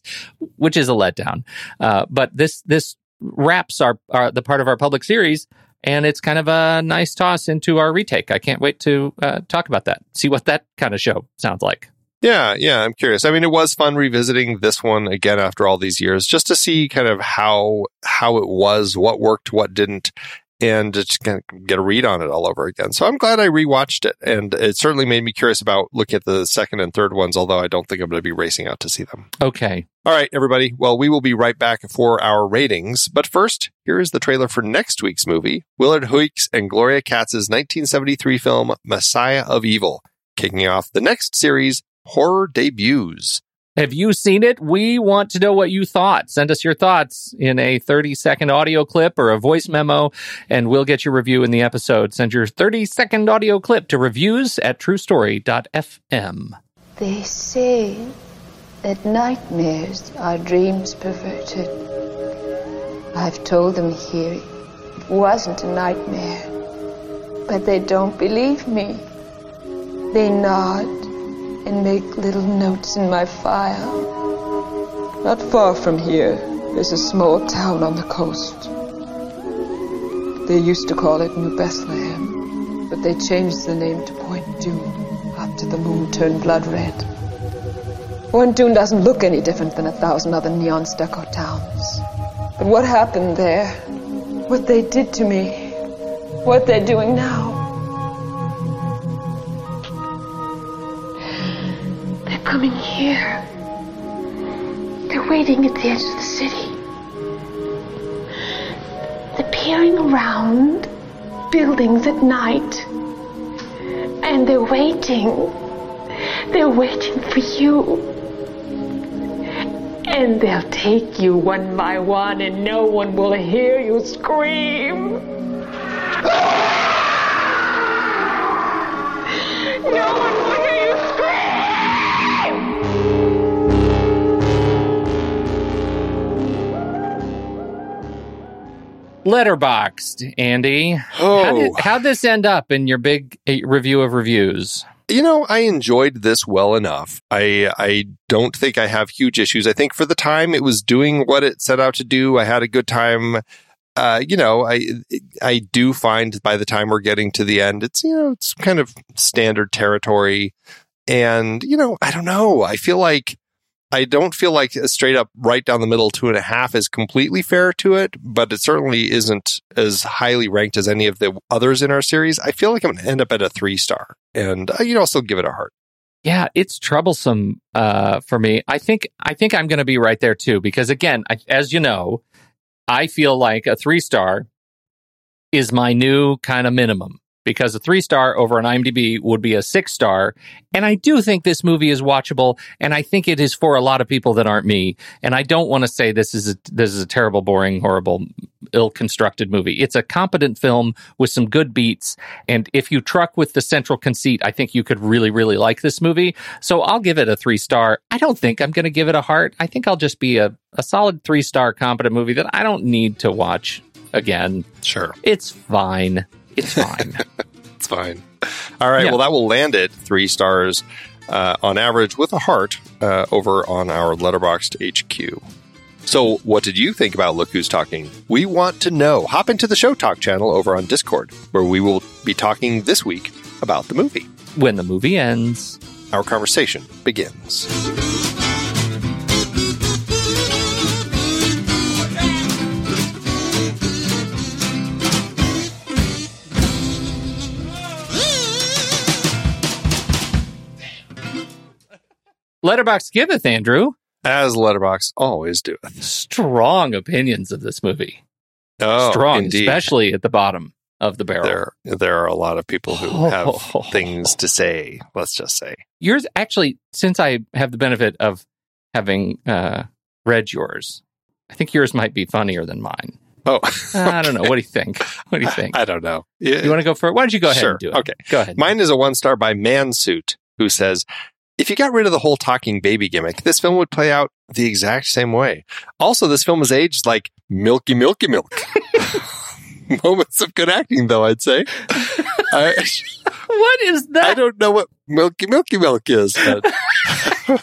which is a letdown. Uh, but this this wraps our, our the part of our public series. And it's kind of a nice toss into our retake. I can't wait to uh, talk about that. See what that kind of show sounds like.
Yeah, yeah, I'm curious. I mean, it was fun revisiting this one again after all these years, just to see kind of how how it was, what worked, what didn't, and just kind of get a read on it all over again. So I'm glad I rewatched it, and it certainly made me curious about looking at the second and third ones. Although I don't think I'm going to be racing out to see them.
Okay.
All right, everybody. Well, we will be right back for our ratings. But first, here is the trailer for next week's movie Willard Huyck's and Gloria Katz's 1973 film Messiah of Evil, kicking off the next series, Horror Debuts.
Have you seen it? We want to know what you thought. Send us your thoughts in a 30 second audio clip or a voice memo, and we'll get your review in the episode. Send your 30 second audio clip to reviews at truestory.fm.
They say that nightmares are dreams perverted. I've told them here it wasn't a nightmare, but they don't believe me. They nod and make little notes in my file. Not far from here, there's a small town on the coast. They used to call it New Bethlehem, but they changed the name to Point Dune after the moon turned blood red. Point Dune doesn't look any different than a thousand other neon stucco towns. But what happened there, what they did to me, what they're doing now, they're coming here. They're waiting at the edge of the city. They're peering around buildings at night. And they're waiting. They're waiting for you. And they'll take you one by one, and no one will hear you scream. No one will
Letterboxd, Andy.
Oh.
How did, how'd this end up in your big uh, review of reviews?
you know, I enjoyed this well enough. I I don't think I have huge issues. I think for the time it was doing what it set out to do. I had a good time. Uh, you know, I I do find by the time we're getting to the end, it's you know, it's kind of standard territory. And, you know, I don't know. I feel like I don't feel like a straight up right down the middle two and a half is completely fair to it, but it certainly isn't as highly ranked as any of the others in our series. I feel like I'm going to end up at a three star, and uh, you know, I'll still give it a heart.
Yeah, it's troublesome uh, for me. I think I think I'm going to be right there too because again, I, as you know, I feel like a three star is my new kind of minimum because a three star over an IMDb would be a six star. And I do think this movie is watchable, and I think it is for a lot of people that aren't me. And I don't want to say this is a, this is a terrible, boring, horrible, ill constructed movie. It's a competent film with some good beats, and if you truck with the central conceit, I think you could really, really like this movie. So I'll give it a three star. I don't think I'm going to give it a heart. I think I'll just be a, a solid three star competent movie that I don't need to watch again.
Sure,
it's fine. It's fine.
it's fine. All right.
Yeah.
Well, that will land it three stars uh, on average with a heart uh, over on our letterboxd HQ. So, what did you think about Look Who's Talking? We want to know. Hop into the Show Talk channel over on Discord, where we will be talking this week about the movie.
When the movie ends,
our conversation begins.
Letterboxd giveth, Andrew.
As Letterboxd always doeth.
Strong opinions of this movie.
Oh,
Strong,
indeed.
especially at the bottom of the barrel.
There, there are a lot of people who
Oh.
have things to say. Let's just say.
Yours, actually, since I have the benefit of having uh, read yours, I think yours might be funnier than mine.
Oh,
I don't know. What do you think? What do you think?
I don't know.
You want to go for it? Why don't you go ahead
Sure.
and do it?
Okay.
Go ahead.
Mine is a one star by Mansuit, who says, if you got rid of the whole talking baby gimmick, this film would play out the exact same way. Also, this film is aged like milky, milky milk. Moments of good acting, though, I'd say. I,
what is that?
I don't know what milky, milky milk is. But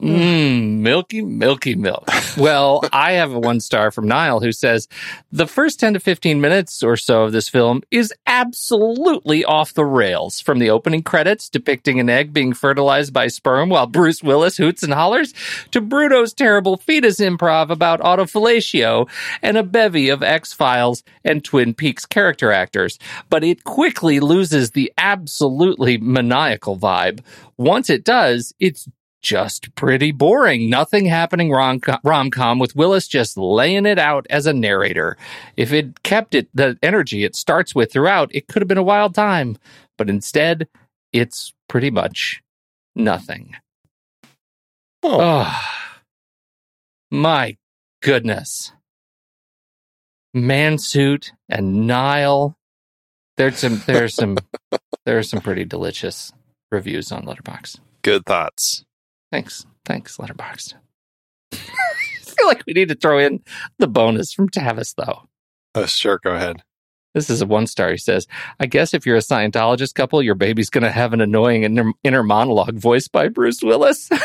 Mmm, milky, milky milk. Well, I have a one star from Niall who says the first 10 to 15 minutes or so of this film is absolutely off the rails. From the opening credits depicting an egg being fertilized by sperm while Bruce Willis hoots and hollers to Bruto's terrible fetus improv about autofellatio and a bevy of X Files and Twin Peaks character actors. But it quickly loses the absolutely maniacal vibe. Once it does, it's just pretty boring. Nothing happening rom com with Willis just laying it out as a narrator. If it kept it the energy it starts with throughout, it could have been a wild time. But instead, it's pretty much nothing. Oh, my goodness. Mansuit and Nile. There's some there's some there's some pretty delicious reviews on Letterboxd.
good thoughts.
Thanks. Thanks, Letterboxd. I feel like we need to throw in the bonus from Tavis, though.
Uh, sure, go ahead.
This is a one star. He says, I guess if you're a Scientologist couple, your baby's going to have an annoying inner, inner monologue voiced by Bruce Willis.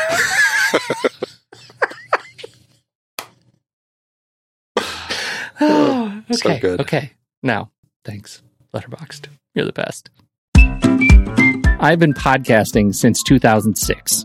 oh,
So
okay.
good.
Okay. Now, thanks, Letterboxd. You're the best. I've been podcasting since 2006.